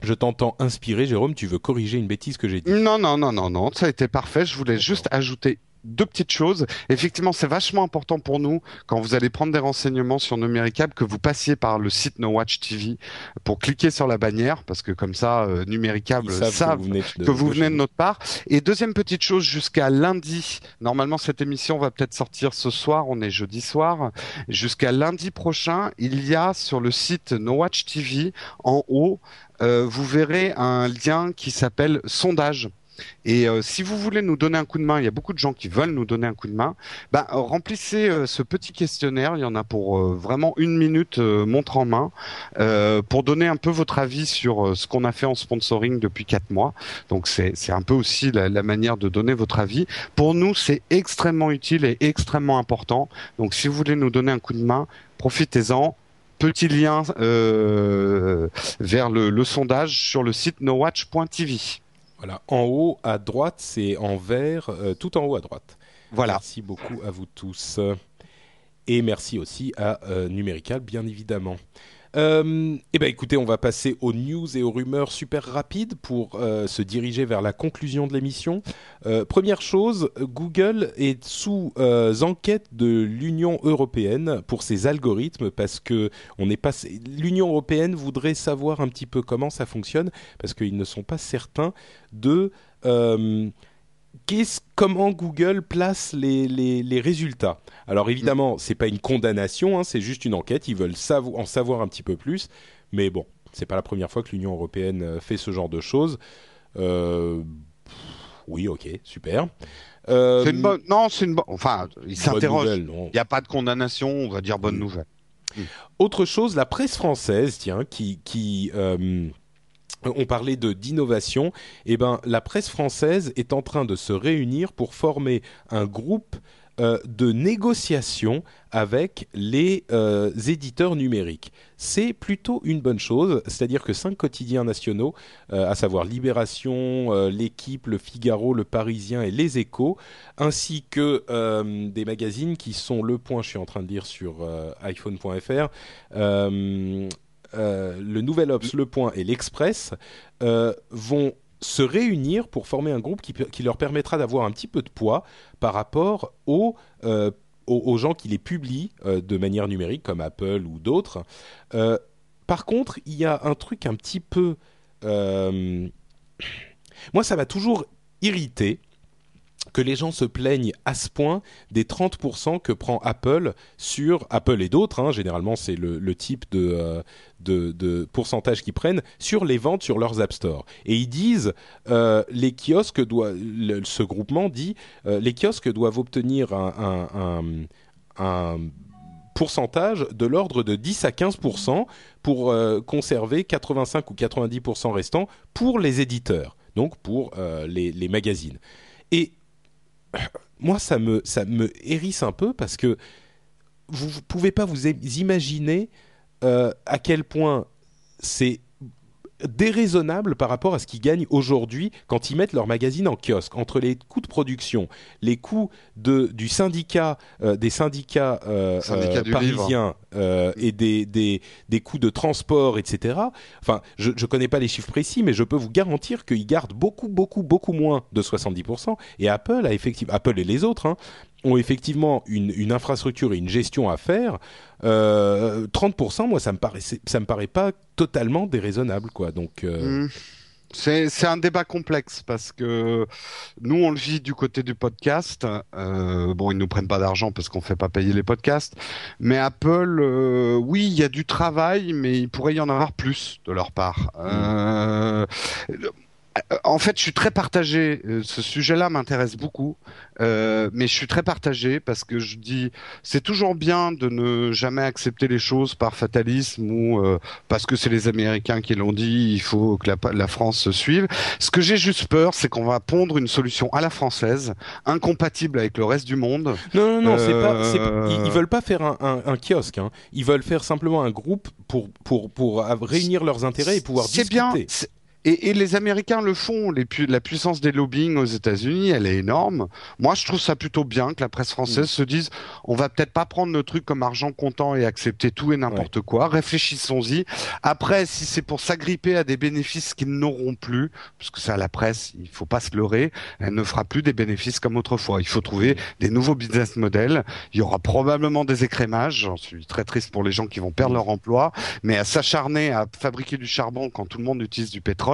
Je t'entends inspiré, Jérôme. Tu veux corriger une bêtise que j'ai dit Non, non, non, non, non. Ça a été parfait. Je voulais juste ajouter deux petites choses. Effectivement, c'est vachement important pour nous quand vous allez prendre des renseignements sur Numéricable que vous passiez par le site No Watch TV pour cliquer sur la bannière parce que comme ça, euh, Numéricable savent, que vous venez de, que vous venez de notre part. Et deuxième petite chose, jusqu'à lundi, normalement cette émission va peut-être sortir ce soir, on est jeudi soir. Jusqu'à lundi prochain, il y a sur le site No Watch TV en haut euh, vous verrez un lien qui s'appelle sondage. Et euh, si vous voulez nous donner un coup de main, il y a beaucoup de gens qui veulent nous donner un coup de main. Bah, remplissez euh, ce petit questionnaire. Il y en a pour vraiment une minute montre en main pour donner un peu votre avis sur ce qu'on a fait en sponsoring depuis quatre mois. Donc c'est un peu aussi la, manière de donner votre avis. Pour nous, c'est extrêmement utile et extrêmement important. Donc si vous voulez nous donner un coup de main, profitez-en petit lien euh, vers le, sondage sur le site nowatch.tv. Voilà, en haut à droite, c'est en vert, euh, tout en haut à droite. Voilà. Merci beaucoup à vous tous. Et merci aussi à Numérical, bien évidemment. Euh, eh ben, écoutez, on va passer aux news et aux rumeurs super rapides pour euh, se diriger vers la conclusion de l'émission. Euh, première chose, Google est sous euh, enquête de l'Union européenne pour ses algorithmes parce que. L'Union européenne voudrait savoir un petit peu comment ça fonctionne parce qu'ils ne sont pas certains de comment Google place les, les, résultats? Alors évidemment, c'est pas une condamnation, hein, c'est juste une enquête. Ils veulent en savoir un petit peu plus, mais bon, c'est pas la première fois que l'Union européenne euh, fait ce genre de choses. Euh, oui, ok, super. Euh, une bonne... Non, c'est une bonne. Enfin, ils s'interrogent. Il n'y a pas de condamnation, on va dire bonne mm. nouvelle. Autre chose, la presse française, tiens, qui, qui on parlait de d'innovation, eh ben la presse française est en train de se réunir pour former un groupe euh, de négociation avec les euh, éditeurs numériques. C'est plutôt une bonne chose, c'est-à-dire que cinq quotidiens nationaux, euh, à savoir Libération, L'Équipe, Le Figaro, Le Parisien et Les Échos, ainsi que des magazines qui sont Le Point, je suis en train de lire sur iPhone.fr, euh, le Nouvel Obs, Le Point et l'Express euh, vont se réunir pour former un groupe qui, leur permettra d'avoir un petit peu de poids par rapport aux, euh, gens qui les publient de manière numérique, comme Apple ou d'autres. par contre, il y a un truc un petit peu... Moi, ça m'a toujours irrité que les gens se plaignent à ce point des 30% que prend Apple sur Apple et d'autres, hein, généralement c'est le, type euh, de, de, pourcentage qu'ils prennent sur les ventes sur leurs App Store. Et ils disent, euh, les kiosques ce groupement dit, euh, les kiosques doivent obtenir un, un, pourcentage de l'ordre de 10 à 15% pour conserver 85 ou 90% restants pour les éditeurs, donc pour les, les magazines. Et moi, ça me, ça hérisse un peu parce que vous ne pouvez pas vous imaginer euh, à quel point c'est déraisonnable par rapport à ce qu'ils gagnent aujourd'hui quand ils mettent leur magazine en kiosque. Entre les coûts de production, les coûts de, du syndicat, euh, des syndicats, euh, euh parisiens et des, des, des, coûts de transport, etc. Enfin, je ne connais pas les chiffres précis, mais je peux vous garantir qu'ils gardent beaucoup, beaucoup, beaucoup moins de 70%. Et Apple a effectivement, Apple et les autres, hein, ont effectivement une, une, infrastructure et une gestion à faire, euh, 30%, moi, ça me paraît, ça me paraît pas totalement déraisonnable, quoi. Donc. Euh... Mmh. C'est un débat complexe parce que nous on le vit du côté du podcast. Euh, bon, ils nous prennent pas d'argent parce qu'on fait pas payer les podcasts. Mais Apple, euh, oui, il y a du travail, mais il pourrait y en avoir plus de leur part. Mmh. Euh, en fait, je suis très partagé. Euh, ce sujet-là m'intéresse beaucoup, euh, mais je suis très partagé parce que je dis c'est toujours bien de ne jamais accepter les choses par fatalisme ou euh, parce que c'est les Américains qui l'ont dit, il faut que la, la France se suive. Ce que j'ai juste peur, c'est qu'on va pondre une solution à la française, incompatible avec le reste du monde. Non, non, non, c'est pas, ils, ils, veulent pas faire un, un, un kiosque. Hein. Ils veulent faire simplement un groupe pour pour pour réunir leurs intérêts et pouvoir discuter. Bien, et, et, les Américains le font. Les pu la puissance des lobbying aux États-Unis, elle est énorme. Moi, je trouve ça plutôt bien que la presse française mm. se dise on va peut-être pas prendre le truc comme argent comptant et accepter tout et n'importe quoi. Réfléchissons-y. Après, si c'est pour s'agripper à des bénéfices qu'ils n'auront plus, parce que ça, la presse, il faut pas se leurrer, elle ne fera plus des bénéfices comme autrefois. Il faut trouver des nouveaux business models. Il y aura probablement des écrémages. J'en suis très triste pour les gens qui vont perdre mm. leur emploi, mais à s'acharner à fabriquer du charbon quand tout le monde utilise du pétrole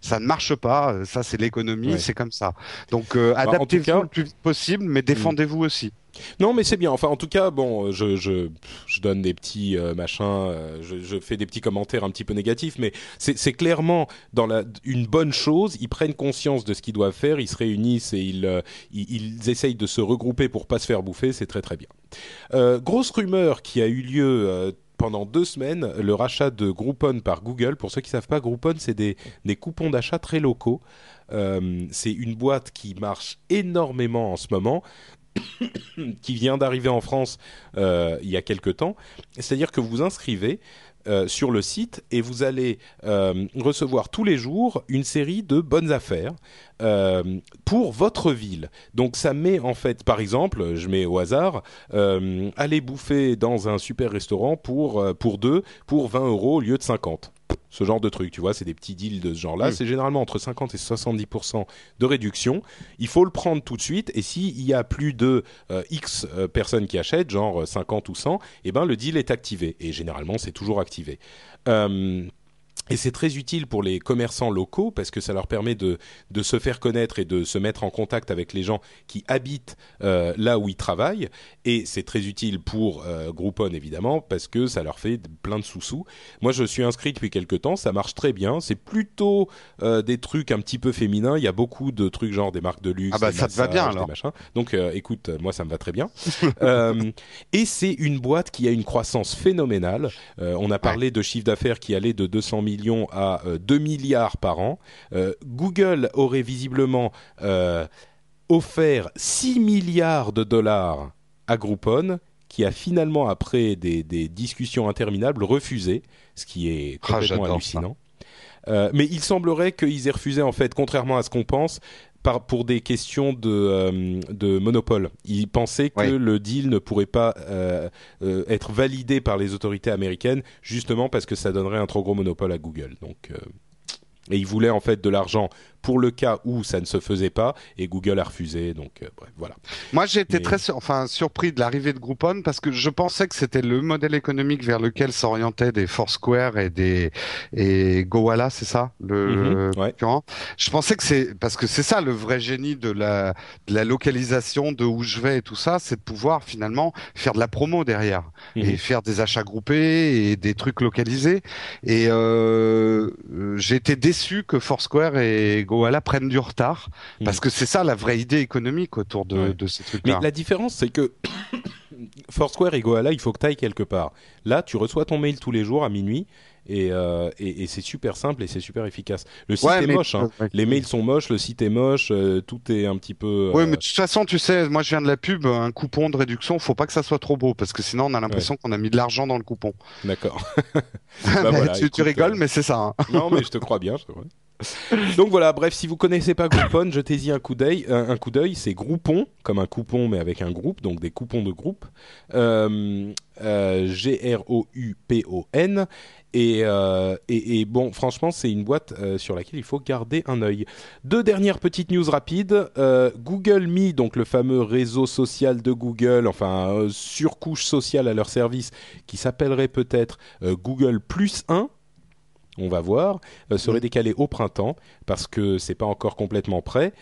ça ne marche pas. Ça, c'est l'économie, c'est comme ça. Donc, euh, bah, adaptez-vous le plus possible, mais défendez-vous aussi. Non, mais c'est bien. Enfin, en tout cas, bon, je, je, je donne des petits euh, machins, euh, je, je, fais des petits commentaires un petit peu négatifs, mais c'est clairement dans la, une bonne chose. Ils prennent conscience de ce qu'ils doivent faire, ils se réunissent et ils, ils, ils, essayent de se regrouper pour pas se faire bouffer. C'est très très bien. grosse rumeur qui a eu lieu pendant deux semaines le rachat de Groupon par Google. Pour ceux qui ne savent pas, Groupon, c'est des, coupons d'achat très locaux. Euh, c'est une boîte qui marche énormément en ce moment, qui vient d'arriver en France euh, il y a quelque temps. C'est-à-dire que vous inscrivez, sur le site et vous allez euh, recevoir tous les jours une série de bonnes affaires euh, pour votre ville. Donc ça met en fait, par exemple, je mets au hasard, euh, aller bouffer dans un super restaurant pour euh, pour deux pour 20 euros au lieu de 50 ce genre de truc, tu vois, c'est des petits deals de ce genre-là. Mm. C'est généralement entre 50 et 70% de réduction. Il faut le prendre tout de suite. Et s'il y a plus de euh, X euh, personnes qui achètent, genre euh, 50 ou 100, eh ben le deal est activé. Et généralement, c'est toujours activé. Euh, et c'est très utile pour les commerçants locaux parce que ça leur permet de, de se faire connaître et de se mettre en contact avec les gens qui habitent euh, là où ils travaillent. Et c'est très utile pour euh, Groupon évidemment parce que ça leur fait plein de sous-sous. Moi, je suis inscrit depuis quelques temps, ça marche très bien. C'est plutôt euh, des trucs un petit peu féminins. Il y a beaucoup de trucs genre des marques de luxe, Ah bah, ça te va bien, alors. Donc, écoute, moi, ça me va très bien. Et c'est une boîte qui a une croissance phénoménale. On a parlé de chiffre d'affaires qui allait de 200 millions à euh, 2 milliards par an. Euh, Google aurait visiblement euh, offert 6 milliards de dollars à Groupon, qui a finalement, après des, des discussions interminables, refusé, ce qui est Ah, complètement hallucinant. Euh, mais il semblerait qu'ils aient refusé, en fait, contrairement à ce qu'on pense, par, pour des questions de, euh, de monopole. Ils pensaient que le deal ne pourrait pas euh, euh, être validé par les autorités américaines, justement parce que ça donnerait un trop gros monopole à Google. Donc, et ils voulaient en fait de l'argent pour le cas où ça ne se faisait pas, et Google a refusé. Donc, euh, bref, voilà. Moi, j'ai été Mais- très sur- enfin, surpris de l'arrivée de Groupon parce que je pensais que c'était le modèle économique vers lequel s'orientaient des Foursquare et des et Gowalla, c'est ça le ouais. concurrent. Je pensais que c'est parce que c'est ça le vrai génie de la de la localisation, de où je vais et tout ça, c'est de pouvoir finalement faire de la promo derrière Mhm. et faire des achats groupés et des trucs localisés. Et euh, euh, j'ai été déçu que Foursquare et Gowalla prennent du retard Mhm. parce que c'est ça la vraie idée économique autour de, Ouais. de ces Mais trucs-là. la différence, c'est que Foursquare et Goala, il faut que tu ailles quelque part. Là, tu reçois ton mail tous les jours à minuit, et, euh, et, et c'est super simple et c'est super efficace. Le site Ouais, est mais- moche, hein. les mails sont moches, le site est moche, euh, tout est un petit peu... Oui, euh, mais de toute façon, tu sais, moi je viens de la pub, un coupon de réduction, faut pas que ça soit trop beau, parce que sinon on a l'impression qu'on a mis de l'argent dans le coupon. D'accord. Bah, voilà, tu, rigoles, mais c'est ça. hein. non, mais je te crois bien. Je te crois. Donc voilà, bref, si vous connaissez pas Groupon, jetez-y un coup d'œil. Un, un coup d'œil, c'est Groupon, comme un coupon mais avec un groupe, donc des coupons de groupe. Euh, euh, G-R-O-U-P-O-N. Et, euh, bon, franchement, c'est une boîte euh, sur laquelle il faut garder un œil. Deux dernières petites news rapides. Euh, Google Me, donc le fameux réseau social de Google, enfin euh, surcouche sociale à leur service, qui s'appellerait peut-être euh, Google Plus 1 on va voir, euh, serait décalé au printemps parce que c'est pas encore complètement prêt.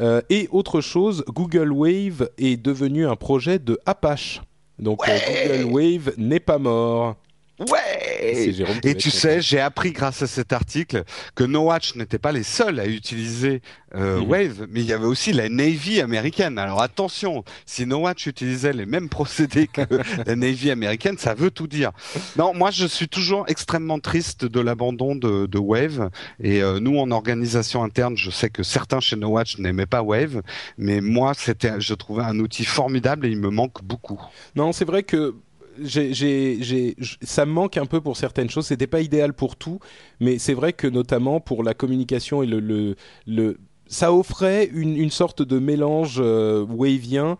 Euh, et autre chose, Google Wave est devenu un projet de Apache. Donc euh, Google Wave n'est pas mort. Ouais Et tu sais, j'ai appris grâce à cet article que No Watch n'était pas les seuls à utiliser euh, Mhm. Wave, mais il y avait aussi la Navy américaine. Alors attention, si No Watch utilisait les mêmes procédés que la Navy américaine, ça veut tout dire. Non, moi je suis toujours extrêmement triste de l'abandon de, de Wave. Et euh, nous, en organisation interne, je sais que certains chez No Watch n'aimaient pas Wave, mais moi, c'était, je trouvais un outil formidable et il me manque beaucoup. Non, c'est vrai que ça me manque un peu pour certaines choses. C'était pas idéal pour tout, mais c'est vrai que notamment pour la communication et le, le, le ça offrait une, une sorte de mélange euh, wavien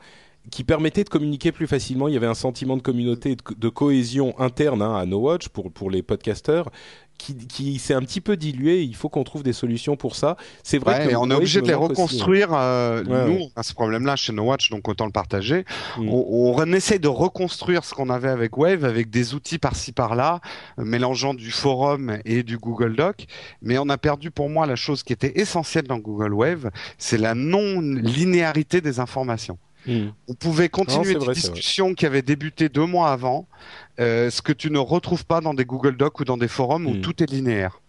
qui permettait de communiquer plus facilement. Il y avait un sentiment de communauté, de, de cohésion interne hein, à No Watch pour pour les podcasteurs. Qui, qui s'est un petit peu dilué. Il faut qu'on trouve des solutions pour ça. C'est vrai Ouais, que on est obligé de les hein. reconstruire. euh, Ouais, nous, ouais. on a ce problème-là chez No Watch, donc autant le partager. Mm. On, on essaie de reconstruire ce qu'on avait avec Wave, avec des outils par-ci par-là, mélangeant du forum et du Google Doc. Mais on a perdu pour moi la chose qui était essentielle dans Google Wave, c'est la non-linéarité des informations. On pouvait continuer c'est des vrai, discussions qui avaient débuté deux mois avant, euh, ce que tu ne retrouves pas dans des Google Docs ou dans des forums où Mm. tout est linéaire.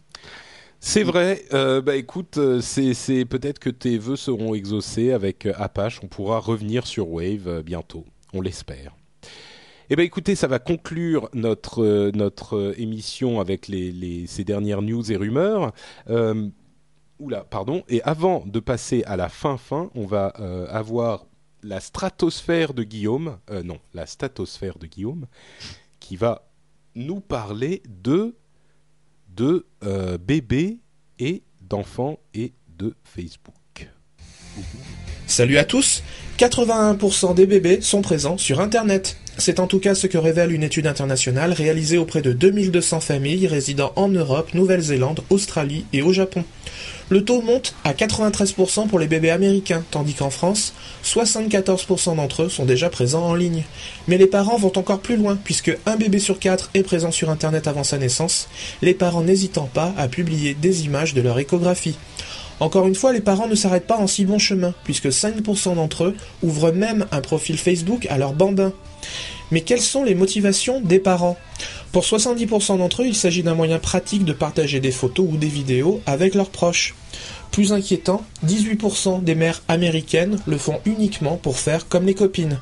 C'est vrai. Euh, bah écoute, euh, c'est peut-être que tes vœux seront exaucés avec Apache. On pourra revenir sur Wave bientôt. On l'espère. Eh ben écoutez, ça va conclure notre euh, notre émission avec les, les ces dernières news et rumeurs. Euh, oula, pardon. Et avant de passer à la fin fin, on va euh, avoir la stratosphère de Guillaume. Euh, non, la statosphère de Guillaume, qui va nous parler de de euh, bébés et d'enfants et de Facebook. Salut à tous 81% des bébés sont présents sur Internet. C'est en tout cas ce que révèle une étude internationale réalisée auprès de 2200 familles résidant en Europe, Nouvelle-Zélande, Australie et au Japon. Le taux monte à 93% pour les bébés américains, tandis qu'en France, 74% d'entre eux sont déjà présents en ligne. Mais les parents vont encore plus loin, puisque un bébé sur quatre est présent sur Internet avant sa naissance, les parents n'hésitant pas à publier des images de leur échographie. Encore une fois, les parents ne s'arrêtent pas en si bon chemin, puisque 5% d'entre eux ouvrent même un profil Facebook à leur bambin. Mais quelles sont les motivations des parents? Pour 70% d'entre eux, il s'agit d'un moyen pratique de partager des photos ou des vidéos avec leurs proches. Plus inquiétant, 18% des mères américaines le font uniquement pour faire comme les copines.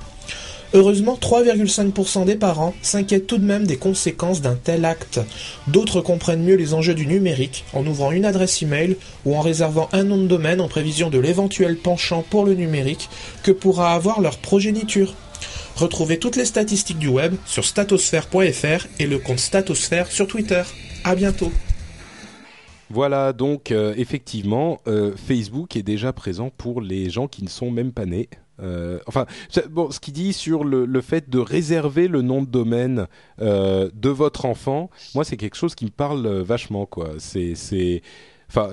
Heureusement, 3,5% des parents s'inquiètent tout de même des conséquences d'un tel acte. D'autres comprennent mieux les enjeux du numérique en ouvrant une adresse email ou en réservant un nom de domaine en prévision de l'éventuel penchant pour le numérique que pourra avoir leur progéniture. Retrouvez toutes les statistiques du web sur statosphère.fr et le compte Statosphère sur Twitter. À bientôt. Voilà, donc euh, effectivement, euh, Facebook est déjà présent pour les gens qui ne sont même pas nés. Euh, enfin, bon, ce qu'il dit sur le, fait de réserver le nom de domaine de votre enfant, moi, c'est quelque chose qui me parle vachement, quoi. C'est, enfin,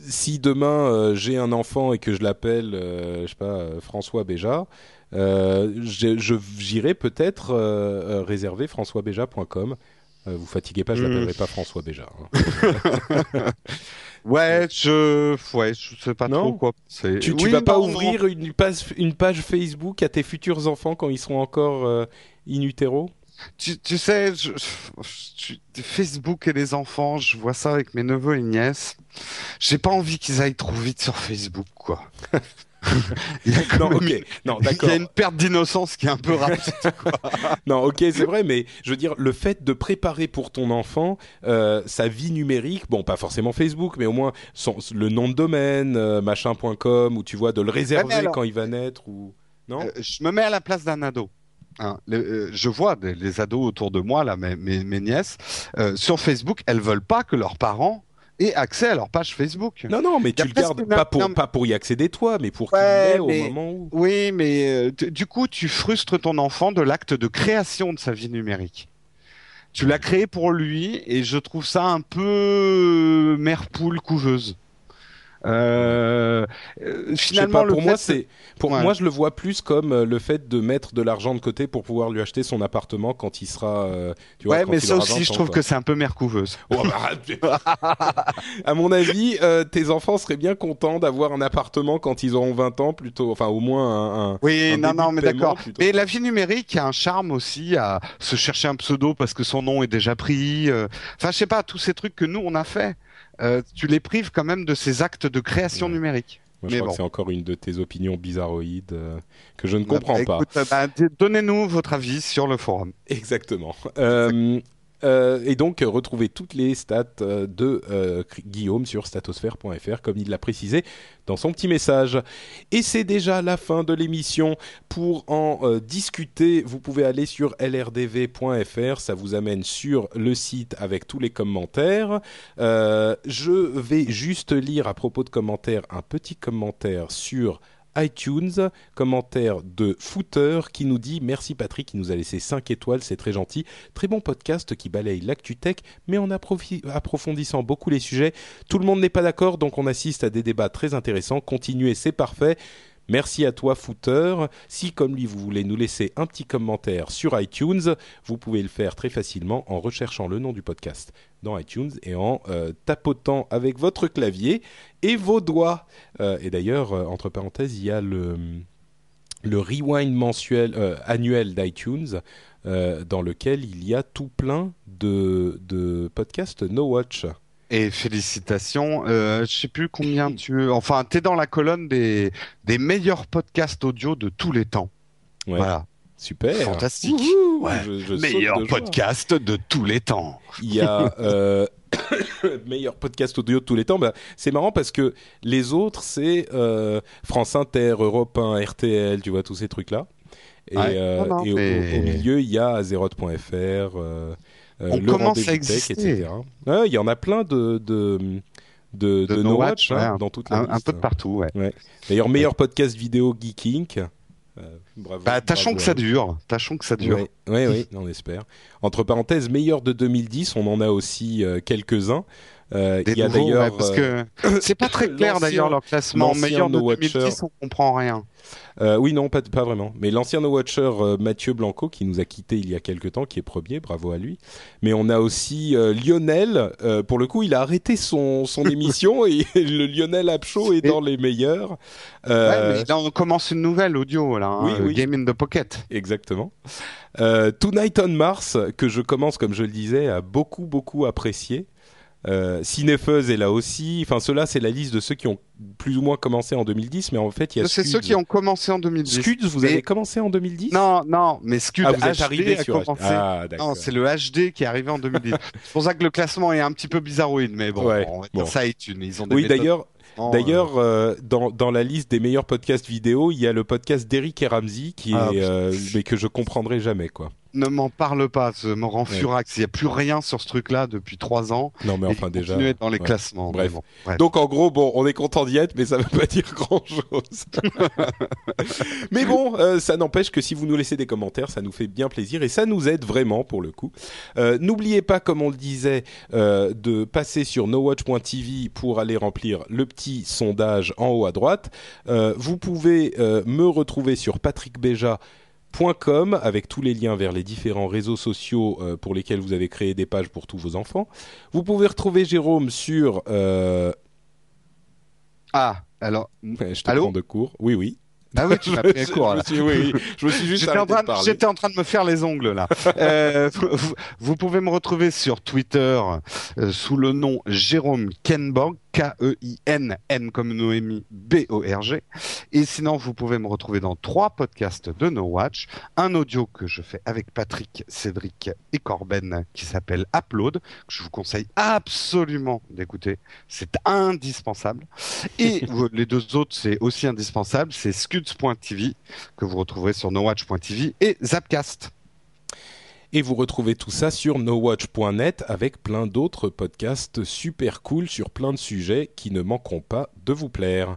si demain j'ai un enfant et que je l'appelle, je sais pas, François Béja, je- je- j'irai peut-être euh, euh, réserver françoisbéja.com. Euh, vous fatiguez pas, je Mm. l'appellerai pas François Béja. hein. Ouais, je, ouais, je sais pas Non trop quoi. Tu, tu Oui, vas pas non, ouvrir une page, une page Facebook à tes futurs enfants quand ils seront encore euh, in utero? Tu, tu sais, je, je- Facebook et les enfants, je vois ça avec mes neveux et nièces. J'ai pas envie qu'ils aillent trop vite sur Facebook, quoi. Il y a Non, même- ok, non, Il y d'accord. a une perte d'innocence qui est un peu rapide. Non, ok, c'est vrai, mais je veux dire, le fait de préparer pour ton enfant euh, sa vie numérique, bon, pas forcément Facebook, mais au moins son, le nom de domaine, euh, machin.com, ou tu vois, de le réserver alors- quand il va naître, ou non? Euh, je me mets à la place d'un ado. Hein, le- euh, je vois des, les ados autour de moi, là, mes, mes, mes nièces, euh, sur Facebook, elles veulent pas que leurs parents aient accès à leur page Facebook. Non, non, mais tu le gardes pas pour, non, pas pour y accéder toi, mais pour qu'il Ouais, au moment où. Oui, mais euh, du coup, tu frustres ton enfant de l'acte de création de sa vie numérique. Tu l'as créé pour lui, et je trouve ça un peu mère poule couveuse. Euh, euh, finalement, pas, pour moi, c'est pour Ouais. moi, je le vois plus comme euh, le fait de mettre de l'argent de côté pour pouvoir lui acheter son appartement quand il sera. euh, tu vois, Ouais, quand mais il ça aussi, 20 je trouve quoi. que c'est un peu mère couveuse. Oh, bah, à mon avis, euh, tes enfants seraient bien contents d'avoir un appartement quand ils auront 20 ans, plutôt, enfin au moins un. un- Oui, un non, non, mais d'accord. Mais la vie numérique a un charme aussi à se chercher un pseudo parce que son nom est déjà pris. Enfin, je sais pas, tous ces trucs que nous on a fait, euh, tu les prives quand même de ces actes de création Ouais. numérique. Moi, je mais crois bon. que c'est encore une de tes opinions bizarroïdes euh, que je ne comprends Bah, pas. écoute, euh, bah, Donnez-nous votre avis sur le forum. Exactement. Euh, euh, et donc, euh, retrouvez toutes les stats euh, de Guillaume sur statosphère.fr, comme il l'a précisé dans son petit message. Et c'est déjà la fin de l'émission. Pour en discuter, vous pouvez aller sur lrdv.fr. Ça vous amène sur le site avec tous les commentaires. Je vais juste lire à propos de commentaires un petit commentaire sur iTunes, commentaire de Footer qui nous dit merci Patrick qui nous a laissé 5 étoiles, c'est très gentil. Très bon podcast qui balaye l'actu tech mais en approfondissant beaucoup les sujets. Tout le monde n'est pas d'accord donc on assiste à des débats très intéressants. Continuez, c'est parfait. Merci à toi Footer. Si comme lui vous voulez nous laisser un petit commentaire sur iTunes, vous pouvez le faire très facilement en recherchant le nom du podcast dans iTunes et en euh, tapotant avec votre clavier et vos doigts. Euh, et d'ailleurs, euh, entre parenthèses, il y a le, rewind mensuel, annuel d'iTunes, dans lequel il y a tout plein de, de podcasts No Watch. Et félicitations. Euh, je sais plus combien tu. Enfin, t'es dans la colonne des des meilleurs podcasts audio de tous les temps. Ouais, Voilà, super. fantastique. Wouhou, Ouais. je- je saute Meilleur de joie. podcast de tous les temps. Il y a euh, meilleur podcast audio de tous les temps. Bah, c'est marrant parce que les autres, c'est euh, France Inter, Europe 1, RTL, tu vois, tous ces trucs-là. Et, Ouais. euh, Non, non, et au- mais- au, milieu, il y a Azeroth.fr, On le commence à exister. etc. Ouais, Il y en a plein de de de, De de No Watch, hein, dans toute la Un, un peu de partout, ouais. D'ailleurs, meilleur podcast vidéo Geek Inc. Euh, bravo. Bah, tâchons bravo que ça dure. Tâchons que ça dure. Ouais, ouais, on espère. Entre parenthèses, meilleur de 2010, on en a aussi euh, quelques-uns. Euh, Des Il y a d'ailleurs parce euh, que c'est pas très clair d'ailleurs leur classement. Meilleur de No Watcher. 2010, on comprend rien. Euh, oui, non, pas, pas vraiment. Mais l'ancien No Watcher euh, Mathieu Blanco, qui nous a quitté il y a quelques temps, qui est premier, bravo à lui. Mais on a aussi euh, Lionel. pour le coup, il a arrêté son, son émission et le Lionel App Show est dans les meilleurs. Ouais, mais là, on commence une nouvelle audio là. hein, Oui, oui. Game in the Pocket. Exactement. Tonight on Mars, que je commence, comme je le disais, à beaucoup, beaucoup apprécier. Euh, Cinefeuse est là aussi. Enfin, ceux-là, c'est la liste de ceux qui ont plus ou moins commencé en 2010, mais en fait, il y a C'est Scuds. ceux qui ont commencé en 2010. Scuds, vous Mais- avez commencé en 2010 Non, non, mais Scud ah, vous êtes HD arrivé a sur commencé. Ah, non, c'est le HD qui est arrivé en 2010. c'est pour ça que le classement est un petit peu bizarroïde, mais bon, Ouais, on va bon. dire ça iTunes. Ils ont des Oui, d'ailleurs, différentes, d'ailleurs, euh, dans dans la liste des meilleurs podcasts vidéo, il y a le podcast d'Eric et Ramsey qui Ah, est, euh, mais que je comprendrai jamais, quoi. Ne m'en parle pas, ça me rend Ouais. furax. Il n'y a plus rien sur ce truc-là depuis trois ans. Non, mais enfin déjà. dans les ouais. classements. Bref. bon, bref. Donc en gros, bon, on est content d'y être, mais ça veut pas dire grand-chose. mais bon, euh, ça n'empêche que si vous nous laissez des commentaires, ça nous fait bien plaisir et ça nous aide vraiment pour le coup. Euh, N'oubliez pas, comme on le disait, euh, de passer sur nowatch.tv pour aller remplir le petit sondage en haut à droite. Vous pouvez me retrouver sur patrickbeja.com avec tous les liens vers les différents réseaux sociaux euh, pour lesquels vous avez créé des pages pour tous vos enfants. Vous pouvez retrouver Jérôme sur euh, Ah, alors. Je te Allô prends de cours. Oui, oui. Ah oui, tu m'as pris Je- cours je là. me suis- oui, je me suis juste J'étais en, train de en train me faire les ongles là. Euh, vous, vous pouvez me retrouver sur Twitter euh, sous le nom Jérôme Kenborg, K-E-I-N-N comme Noémie, B-O-R-G. Et sinon, vous pouvez me retrouver dans trois podcasts de No Watch. Un audio que je fais avec Patrick, Cédric et Corben qui s'appelle Upload, que je vous conseille absolument d'écouter. C'est indispensable. Et les deux autres, c'est aussi indispensable. C'est scuds.tv que vous retrouverez sur nowatch.tv et Zapcast. Et vous retrouvez tout ça sur nowatch.net avec plein d'autres podcasts super cool sur plein de sujets qui ne manqueront pas de vous plaire.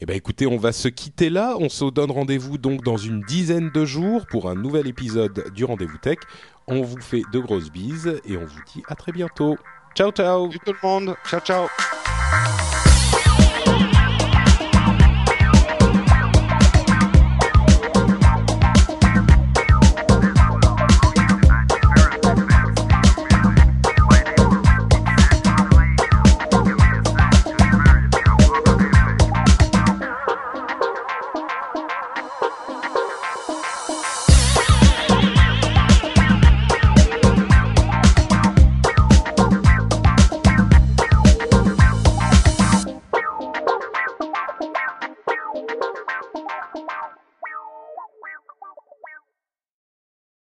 Eh ben écoutez, on va se quitter là. On se donne rendez-vous donc dans une dizaine de jours pour un nouvel épisode du Rendez-vous Tech. On vous fait de grosses bises et on vous dit à très bientôt. Ciao ciao Salut tout le monde. Ciao, ciao.